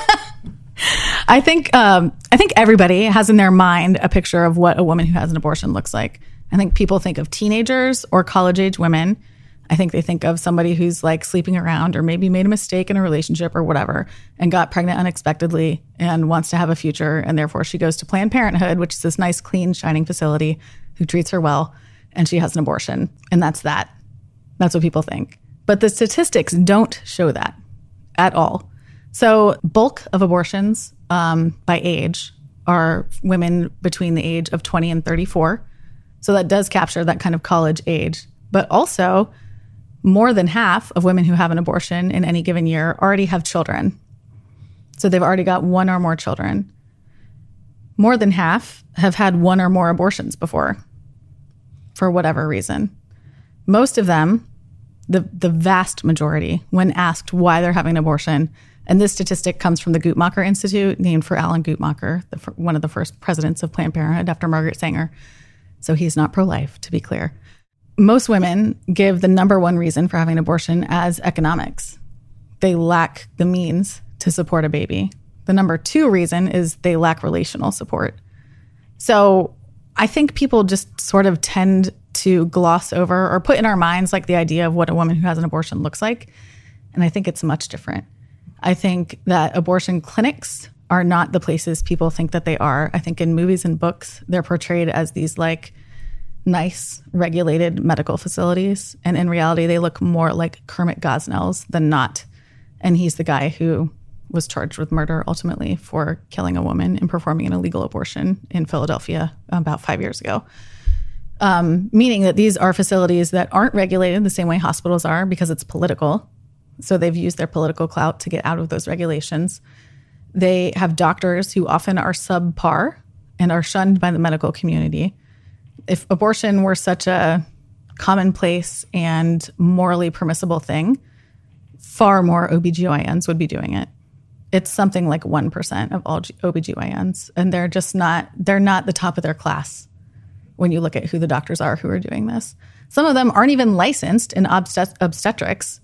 I think um, I think everybody has in their mind a picture of what a woman who has an abortion looks like. I think people think of teenagers or college age women. I think they think of somebody who's like sleeping around or maybe made a mistake in a relationship or whatever and got pregnant unexpectedly and wants to have a future and therefore she goes to Planned Parenthood, which is this nice, clean, shining facility who treats her well, and she has an abortion. And that's that. That's what people think. But the statistics don't show that at all. So, bulk of abortions um, by age are women between the age of 20 and 34. So, that does capture that kind of college age. But also, more than half of women who have an abortion in any given year already have children. So, they've already got one or more children. More than half have had one or more abortions before for whatever reason. Most of them the the vast majority when asked why they're having an abortion and this statistic comes from the Guttmacher Institute named for Alan Guttmacher the, one of the first presidents of Planned Parenthood after Margaret Sanger. So he's not pro-life to be clear. Most women give the number one reason for having an abortion as economics. They lack the means to support a baby. The number two reason is they lack relational support. So I think people just sort of tend to gloss over or put in our minds like the idea of what a woman who has an abortion looks like. And I think it's much different. I think that abortion clinics are not the places people think that they are. I think in movies and books, they're portrayed as these like nice, regulated medical facilities. And in reality, they look more like Kermit Gosnell's than not. And he's the guy who was charged with murder ultimately for killing a woman and performing an illegal abortion in Philadelphia about five years ago. Um, meaning that these are facilities that aren't regulated the same way hospitals are because it's political. So they've used their political clout to get out of those regulations. They have doctors who often are subpar and are shunned by the medical community. If abortion were such a commonplace and morally permissible thing, far more OBGYNs would be doing it. It's something like 1% of all OBGYNs, and they're just not, they're not the top of their class when you look at who the doctors are who are doing this. Some of them aren't even licensed in obstet- obstetrics.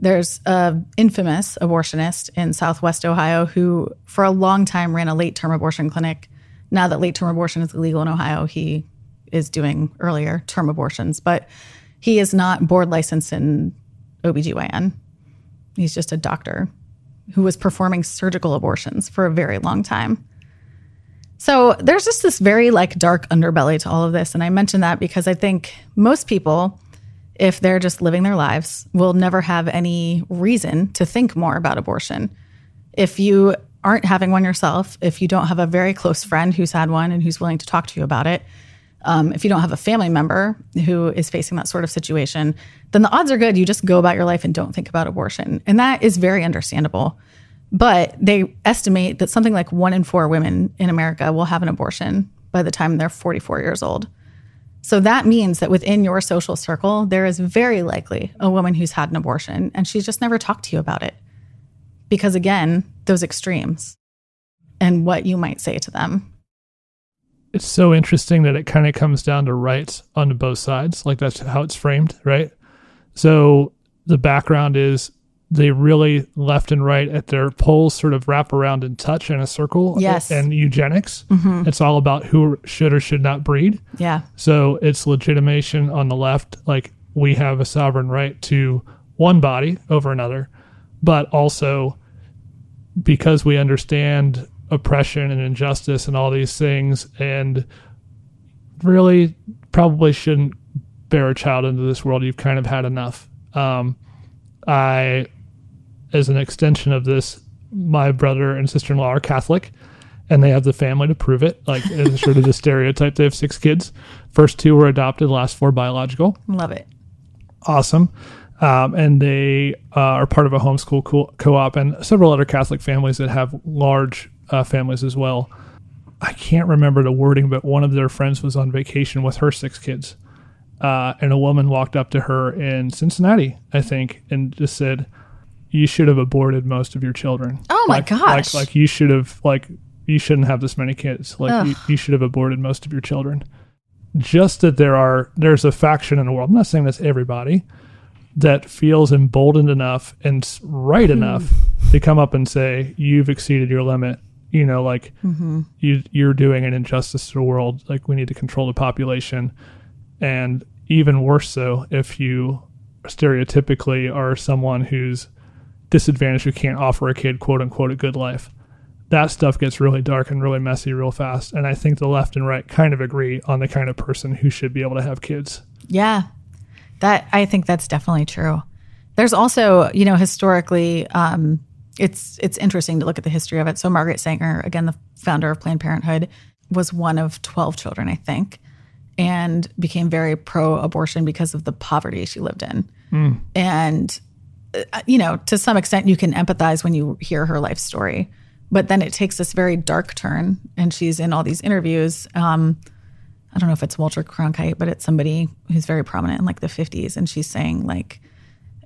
There's a infamous abortionist in Southwest Ohio who, for a long time, ran a late term abortion clinic. Now that late term abortion is illegal in Ohio, he is doing earlier term abortions, but he is not board licensed in OBGYN. He's just a doctor who was performing surgical abortions for a very long time. So there's just this very like dark underbelly to all of this. And I mention that because I think most people, if they're just living their lives, will never have any reason to think more about abortion. If you aren't having one yourself, if you don't have a very close friend who's had one and who's willing to talk to you about it, um, if you don't have a family member who is facing that sort of situation, then the odds are good you just go about your life and don't think about abortion. And that is very understandable. But they estimate that something like one in four women in America will have an abortion by the time they're 44 years old. So that means that within your social circle, there is very likely a woman who's had an abortion and she's just never talked to you about it. Because again, those extremes and what you might say to them. it's so interesting that it kind of comes down to rights on both sides. Like that's how it's framed, right? So the background is they really left and right at their polls sort of wrap around and touch in a circle. Yes. And eugenics. It's all about who should or should not breed. Yeah. So it's legitimation on the left, like we have a sovereign right to one body over another, but also because we understand oppression and injustice and all these things, and really probably shouldn't bear a child into this world. You've kind of had enough. Um, I, as an extension of this, my brother and sister in law are Catholic and they have the family to prove it. Like it's sort of the stereotype. They have six kids. First two were adopted, last four biological. Love it. Awesome. Um, and they uh, are part of a homeschool co- co-op and several other Catholic families that have large uh, families as well. I can't remember the wording, but one of their friends was on vacation with her six kids. Uh, and a woman walked up to her in Cincinnati, I think, and just said, "You should have aborted most of your children." Oh my like, gosh. Like, like you should have, like you shouldn't have this many kids. Like you, you should have aborted most of your children. Just that there are, there's a faction in the world. I'm not saying that's everybody that feels emboldened enough and right hmm. enough to come up and say, "You've exceeded your limit." You know, like mm-hmm. you you're doing an injustice to the world. Like we need to control the population, and even worse so if you stereotypically are someone who's disadvantaged who can't offer a kid quote unquote a good life. That stuff gets really dark and really messy real fast. And I think the left and right kind of agree on the kind of person who should be able to have kids. Yeah. That I think that's definitely true. There's also, you know, historically, um, it's it's interesting to look at the history of it. So Margaret Sanger, again, the founder of Planned Parenthood, was one of twelve children, I think, and became very pro-abortion because of the poverty she lived in. And uh, you know, to some extent, you can empathize when you hear her life story, but then it takes this very dark turn, and she's in all these interviews. Um, I don't know if it's Walter Cronkite, but it's somebody who's very prominent in like the 50s. And she's saying, like,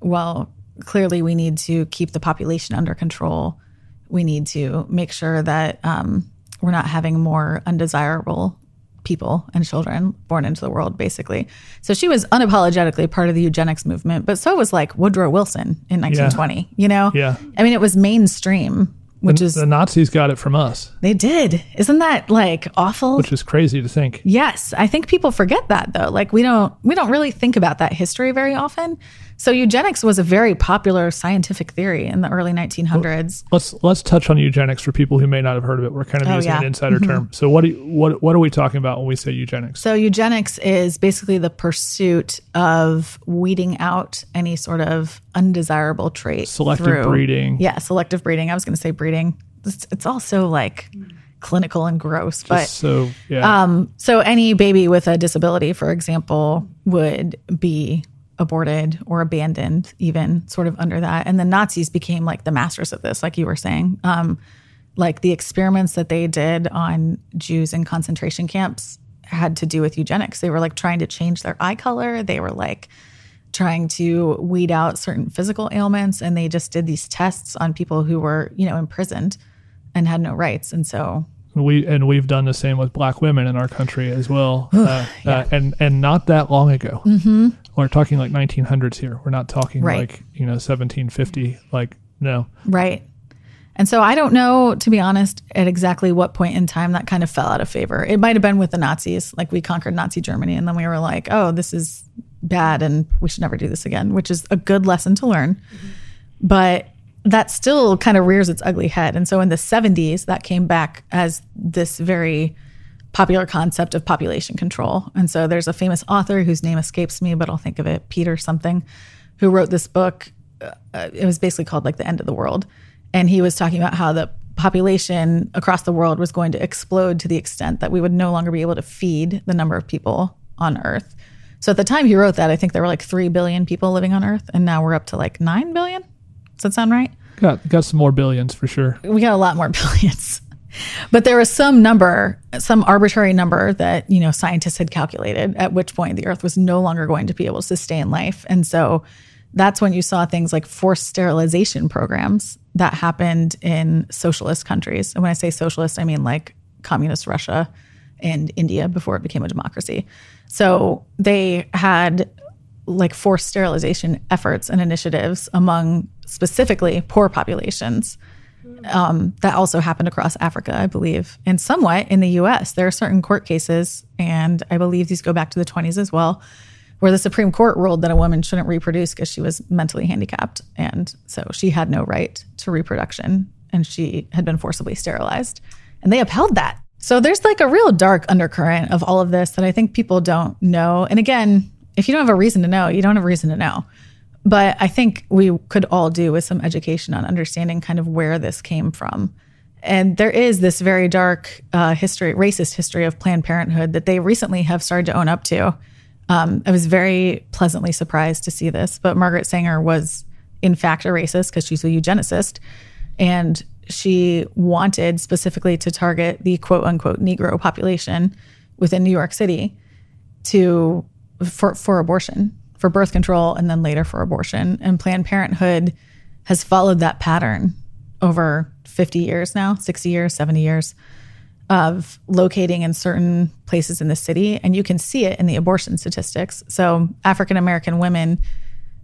well, clearly we need to keep the population under control. We need to make sure that um, we're not having more undesirable people and children born into the world, basically. So she was unapologetically part of the eugenics movement, but so was like Woodrow Wilson in 1920, you know? Yeah. I mean, it was mainstream, which the, is, the Nazis got it from us, they did. Isn't that like awful? which is crazy to think. Yes, I think people forget that though. Like we don't we don't really think about that history very often. So eugenics was a very popular scientific theory in the early 1900s. Let's let's touch on eugenics for people who may not have heard of it. We're kind of Oh, using yeah. an insider term. So what do you, what what are we talking about when we say eugenics? So eugenics is basically the pursuit of weeding out any sort of undesirable trait. Selective through- breeding. Yeah, selective breeding. I was going to say breeding. It's, it's all so like clinical and gross, but so yeah, Um, so any baby with a disability, for example, would be aborted or abandoned, even sort of under that. And the Nazis became like the masters of this, like you were saying. Um, like the experiments that they did on Jews in concentration camps had to do with eugenics. They were like trying to change their eye color. They were like trying to weed out certain physical ailments. And they just did these tests on people who were, you know, imprisoned and had no rights. And so we and we've done the same with black women in our country as well, uh, uh, and and not that long ago. Mm-hmm. We're talking like 1900s here. We're not talking Right. like you know 1750. Like no, Right. And so I don't know, to be honest, at exactly what point in time that kind of fell out of favor. It might have been with the Nazis, like we conquered Nazi Germany, and then we were like, oh, this is bad and we should never do this again, which is a good lesson to learn. But that still kind of rears its ugly head. And so in the 70s, that came back as this very popular concept of population control. And so there's a famous author whose name escapes me, but I'll think of it, Peter something, who wrote this book. Uh, it was basically called like The End of the World. And he was talking about how the population across the world was going to explode to the extent that we would no longer be able to feed the number of people on Earth. So at the time he wrote that, I think there were like 3 billion people living on Earth, and now we're up to like 9 billion. Does that sound right? Got got some more billions for sure. we got a lot more billions. But there was some number, some arbitrary number that, you know, scientists had calculated at which point the earth was no longer going to be able to sustain life. And so that's when you saw things like forced sterilization programs that happened in socialist countries. And when I say socialist, I mean like communist Russia and India before it became a democracy. So they had like forced sterilization efforts and initiatives among specifically poor populations. Um, that also happened across Africa, I believe, and somewhat in the US. There are certain court cases, and I believe these go back to the 20s as well, where the Supreme Court ruled that a woman shouldn't reproduce because she was mentally handicapped. And so she had no right to reproduction and she had been forcibly sterilized. And they upheld that. So there's like a real dark undercurrent of all of this that I think people don't know. And again, if you don't have a reason to know, you don't have a reason to know. But I think we could all do with some education on understanding kind of where this came from. And there is this very dark uh, history, racist history of Planned Parenthood that they recently have started to own up to. Um, I was very pleasantly surprised to see this, but Margaret Sanger was in fact a racist because she's a eugenicist. And she wanted specifically to target the quote unquote Negro population within New York City to for, for abortion, for birth control, and then later for abortion. And Planned Parenthood has followed that pattern over 50 years now, 60 years, 70 years of locating in certain places in the city. And you can see it in the abortion statistics. So African American women,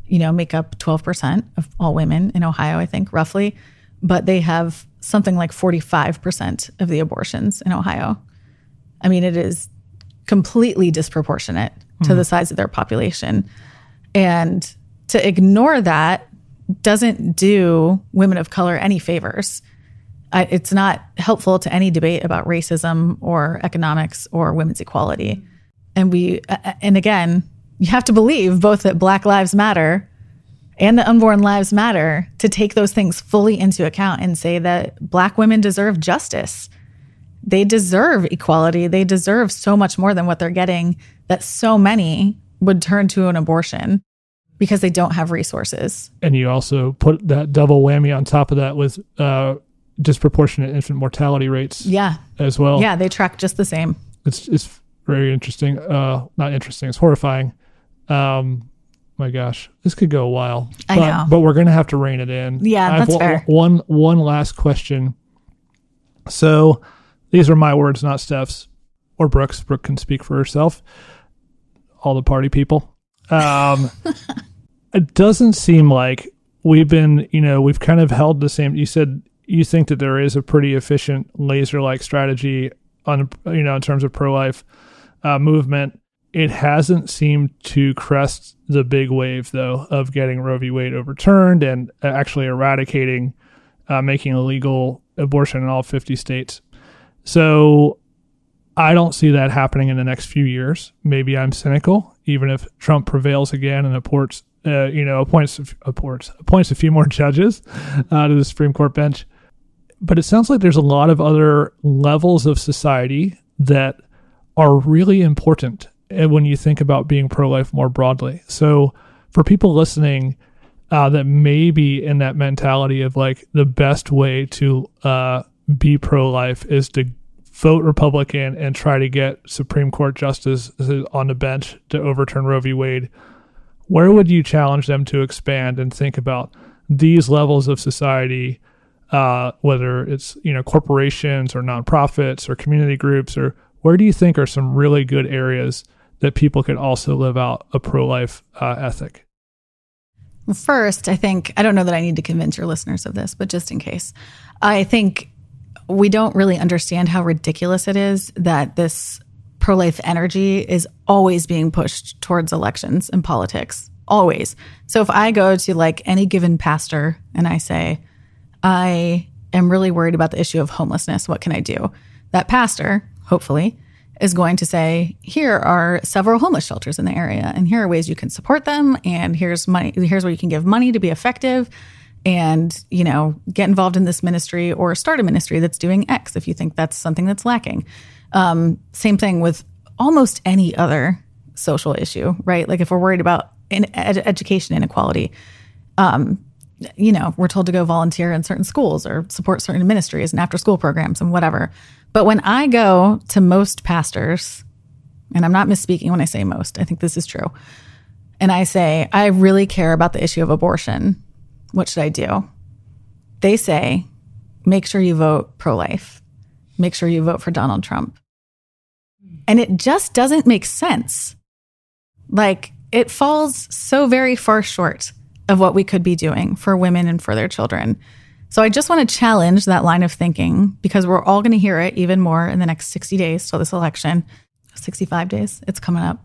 you know, make up 12% of all women in Ohio, I think, roughly. But they have something like 45% of the abortions in Ohio. I mean, it is completely disproportionate to hmm. the size of their population. And to ignore that doesn't do women of color any favors. I, it's not helpful to any debate about racism or economics or women's equality. And we, and again, you have to believe both that Black Lives Matter and the unborn lives matter to take those things fully into account and say that Black women deserve justice. They deserve equality. They deserve so much more than what they're getting that so many would turn to an abortion because they don't have resources. And you also put that double whammy on top of that with uh, disproportionate infant mortality rates Yeah. as well. Yeah, they track just the same. it's it's very interesting. Uh, not interesting. It's horrifying. Um, my gosh, this could go a while. I but, know. but we're gonna have to rein it in. Yeah, that's one- fair. One one last question. So, these are my words, not Steph's or Brooke's. Brooke can speak for herself. All the party people. Um, it doesn't seem like we've been, you know, we've kind of held the same. You said you think that there is a pretty efficient laser-like strategy on, you know, in terms of pro-life uh, movement. It hasn't seemed to crest the big wave, though, of getting Roe v. Wade overturned and uh, actually eradicating, uh, making illegal abortion in all 50 states. So I don't see that happening in the next few years. Maybe I'm cynical, even if Trump prevails again and appoints, uh, you know, appoints appoints a few more judges uh, to the Supreme Court bench. But it sounds like there's a lot of other levels of society that are really important uh, when you think about being pro-life more broadly. So for people listening uh, that may be in that mentality of like the best way to uh, be pro-life is to vote Republican and try to get Supreme Court justice on the bench to overturn Roe v. Wade, where would you challenge them to expand and think about these levels of society, uh, whether it's you know corporations or nonprofits or community groups, or where do you think are some really good areas that people could also live out a pro-life uh, ethic? First, I think, I don't know that I need to convince your listeners of this, but just in case, I think we don't really understand how ridiculous it is that this pro life energy is always being pushed towards elections and politics. Always. So if I go to like any given pastor and I say, I am really worried about the issue of homelessness, what can I do? That pastor, hopefully, is going to say, here are several homeless shelters in the area, and here are ways you can support them, and here's money, here's where you can give money to be effective. And, you know, get involved in this ministry or start a ministry that's doing X if you think that's something that's lacking. Um, same thing with almost any other social issue, right? Like if we're worried about in ed- education inequality, um, you know, we're told to go volunteer in certain schools or support certain ministries and after school programs and whatever. But when I go to most pastors, and I'm not misspeaking when I say most, I think this is true. And I say, I really care about the issue of abortion. What should I do? They say, make sure you vote pro life, make sure you vote for Donald Trump. And it just doesn't make sense. Like, it falls so very far short of what we could be doing for women and for their children. So I just want to challenge that line of thinking because we're all going to hear it even more in the next 60 days till this election. 65 days, it's coming up.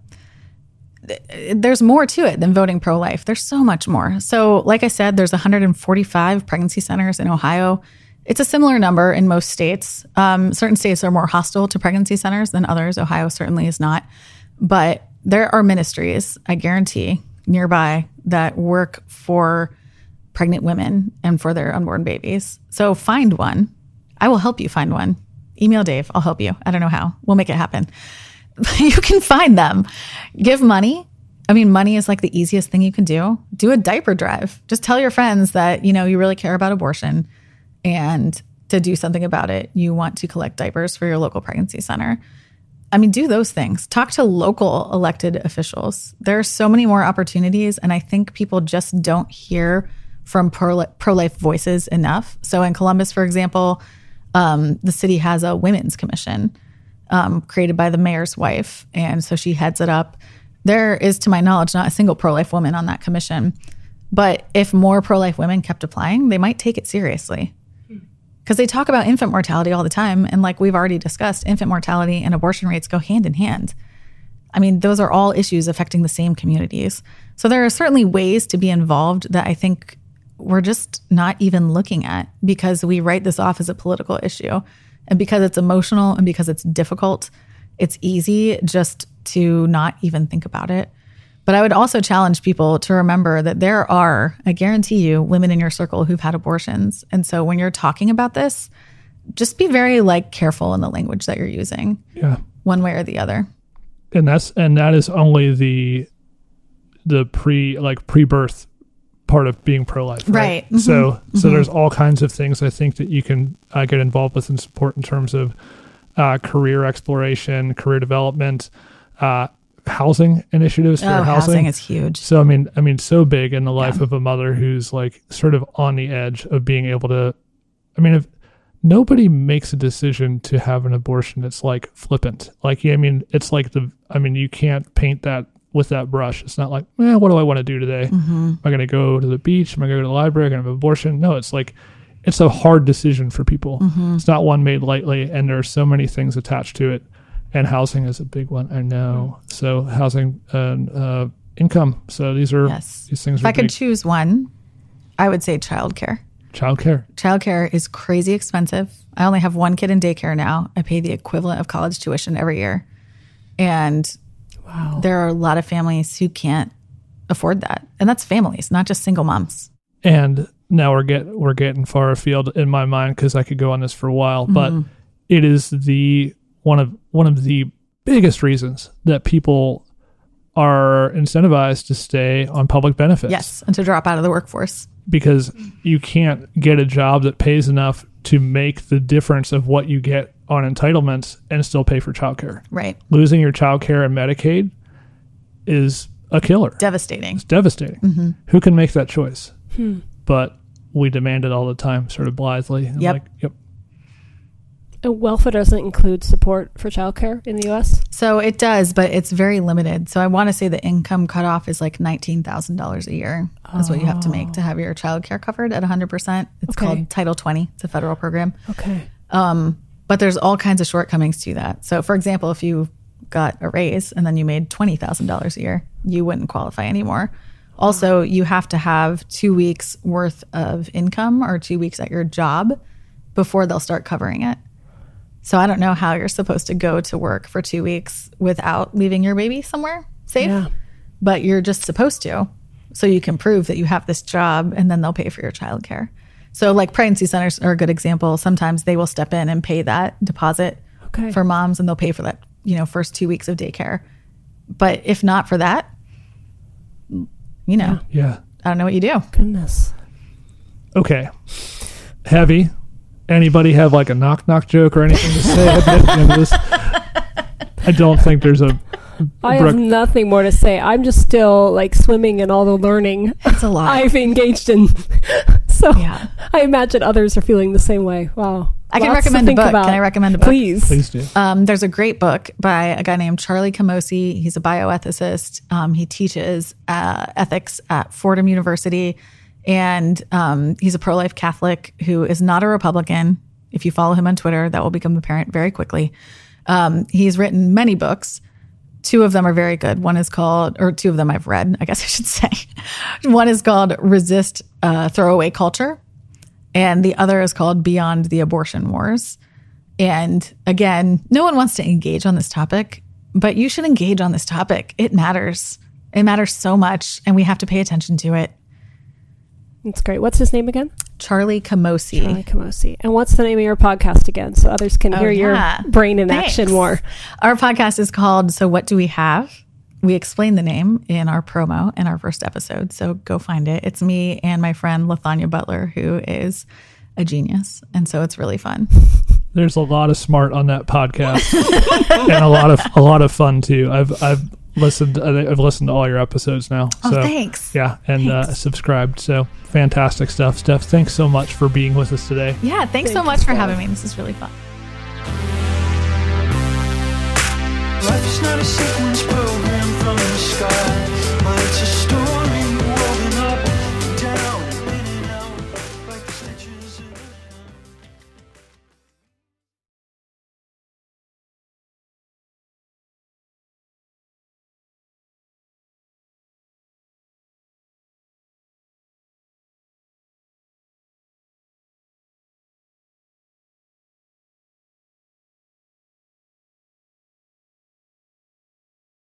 There's more to it than voting pro life. There's so much more. So, like I said, there's 145 pregnancy centers in Ohio. It's a similar number in most states. Um, certain states are more hostile to pregnancy centers than others. Ohio certainly is not. But there are ministries, I guarantee, nearby that work for pregnant women and for their unborn babies. So find one. I will help you find one. Email Dave. I'll help you. I don't know how. We'll make it happen. you can find them. Give money. I mean, money is like the easiest thing you can do. Do a diaper drive. Just tell your friends that, you know, you really care about abortion and to do something about it, you want to collect diapers for your local pregnancy center. I mean, do those things. Talk to local elected officials. There are so many more opportunities, and I think people just don't hear from pro life voices enough. So, in Columbus, for example, um, the city has a women's commission um, created by the mayor's wife, and so she heads it up. There is, to my knowledge, not a single pro life woman on that commission. But if more pro life women kept applying, they might take it seriously because they talk about infant mortality all the time. And like we've already discussed, infant mortality and abortion rates go hand in hand. I mean, those are all issues affecting the same communities. So there are certainly ways to be involved that I think we're just not even looking at because we write this off as a political issue. And because it's emotional and because it's difficult, it's easy just to not even think about it. But I would also challenge people to remember that there are, I guarantee you, women in your circle who've had abortions. And so when you're talking about this, just be very like careful in the language that you're using. Yeah. One way or the other. And that's and that is only the the pre like pre-birth part of being pro-life right, right. so mm-hmm. so there's all kinds of things i think that you can uh, get involved with and support in terms of uh, career exploration career development uh, housing initiatives for oh, housing. housing is huge. So I mean, I mean, so big in the life yeah. of a mother who's like sort of on the edge of being able to. I mean, if nobody makes a decision to have an abortion, it's like flippant. Like, I mean, it's like the. I mean, you can't paint that with that brush. It's not like, eh, what do I want to do today? Mm-hmm. Am I going to go to the beach? Am I going to go to the library? Am I going to have an abortion? No, it's like. It's a hard decision for people. Mm-hmm. It's not one made lightly, and there are so many things attached to it and housing is a big one. I know. Mm. So housing and uh, income. So these are yes. these things. If I big. could choose one, I would say childcare. Childcare. Childcare is crazy expensive. I only have one kid in daycare now. I pay the equivalent of college tuition every year, and wow. there are a lot of families who can't afford that, and that's families, not just single moms. And now we're get we're getting far afield in my mind because I could go on this for a while, but mm-hmm. it is the one of one of the biggest reasons that people are incentivized to stay on public benefits. Yes, and to drop out of the workforce. Because you can't get a job that pays enough to make the difference of what you get on entitlements and still pay for childcare. Right. Losing your childcare and Medicaid is a killer. Devastating. It's devastating. Mm-hmm. Who can make that choice? Hmm. But we demand it all the time, sort of blithely. Yep. Like, yep. Welfare doesn't include support for childcare in the U.S. So it does, but it's very limited. So I want to say the income cutoff is like nineteen thousand dollars a year. That's what you have to make to have your childcare covered at hundred percent. It's okay. called Title Twenty. It's a federal program. Okay. Um, but there's all kinds of shortcomings to that. So, for example, if you got a raise and then you made twenty thousand dollars a year, you wouldn't qualify anymore. Also, you have to have two weeks worth of income or two weeks at your job before they'll start covering it. So I don't know how you're supposed to go to work for two weeks without leaving your baby somewhere safe, yeah. but you're just supposed to. so you can prove that you have this job and then they'll pay for your childcare. So like pregnancy centers are a good example. Sometimes they will step in and pay that deposit Okay. for moms and they'll pay for that, you know, first 2 weeks of daycare. But if not for that, you know, Yeah. I don't know what you do. Goodness. Okay. Heavy. Anybody have like a knock knock joke or anything to say at the end of this? I don't think there's a. I Brooke- have nothing more to say. I'm just still like swimming in all the learning It's a lot. I've engaged in. so Yeah. I imagine others are feeling the same way. Wow. I can Lots to recommend a think book. about. Can I recommend a book? Please. Please do. Um, there's a great book by a guy named Charlie Camosy. He's a bioethicist. Um, he teaches uh, ethics at Fordham University, and um, he's a pro-life Catholic who is not a Republican. If you follow him on Twitter, that will become apparent very quickly. Um, he's written many books. Two of them are very good. One is called, or two of them I've read, I guess I should say. One is called Resist uh, Throwaway Culture, and the other is called Beyond the Abortion Wars. And again, no one wants to engage on this topic, but you should engage on this topic. It matters. It matters so much, and we have to pay attention to it. That's great. What's his name again? Charlie Camosy. Charlie Camosy. And what's the name of your podcast again so others can Oh, hear yeah. your brain in Thanks. action more? Our podcast is called So What Do We Have? We explain the name in our promo in our first episode. So go find it. It's me and my friend Latanya Butler, who is a genius. And so it's really fun. There's a lot of smart on that podcast, and a lot of a lot of fun too. I've I've listened. Uh, I've listened to all your episodes now. Oh, so, thanks. Yeah, and uh, thanks. Uh, subscribed. So fantastic stuff, Steph. Thanks so much for being with us today. Yeah, thanks, so much for having me. This is really fun. Life is not a sequence program from the sky.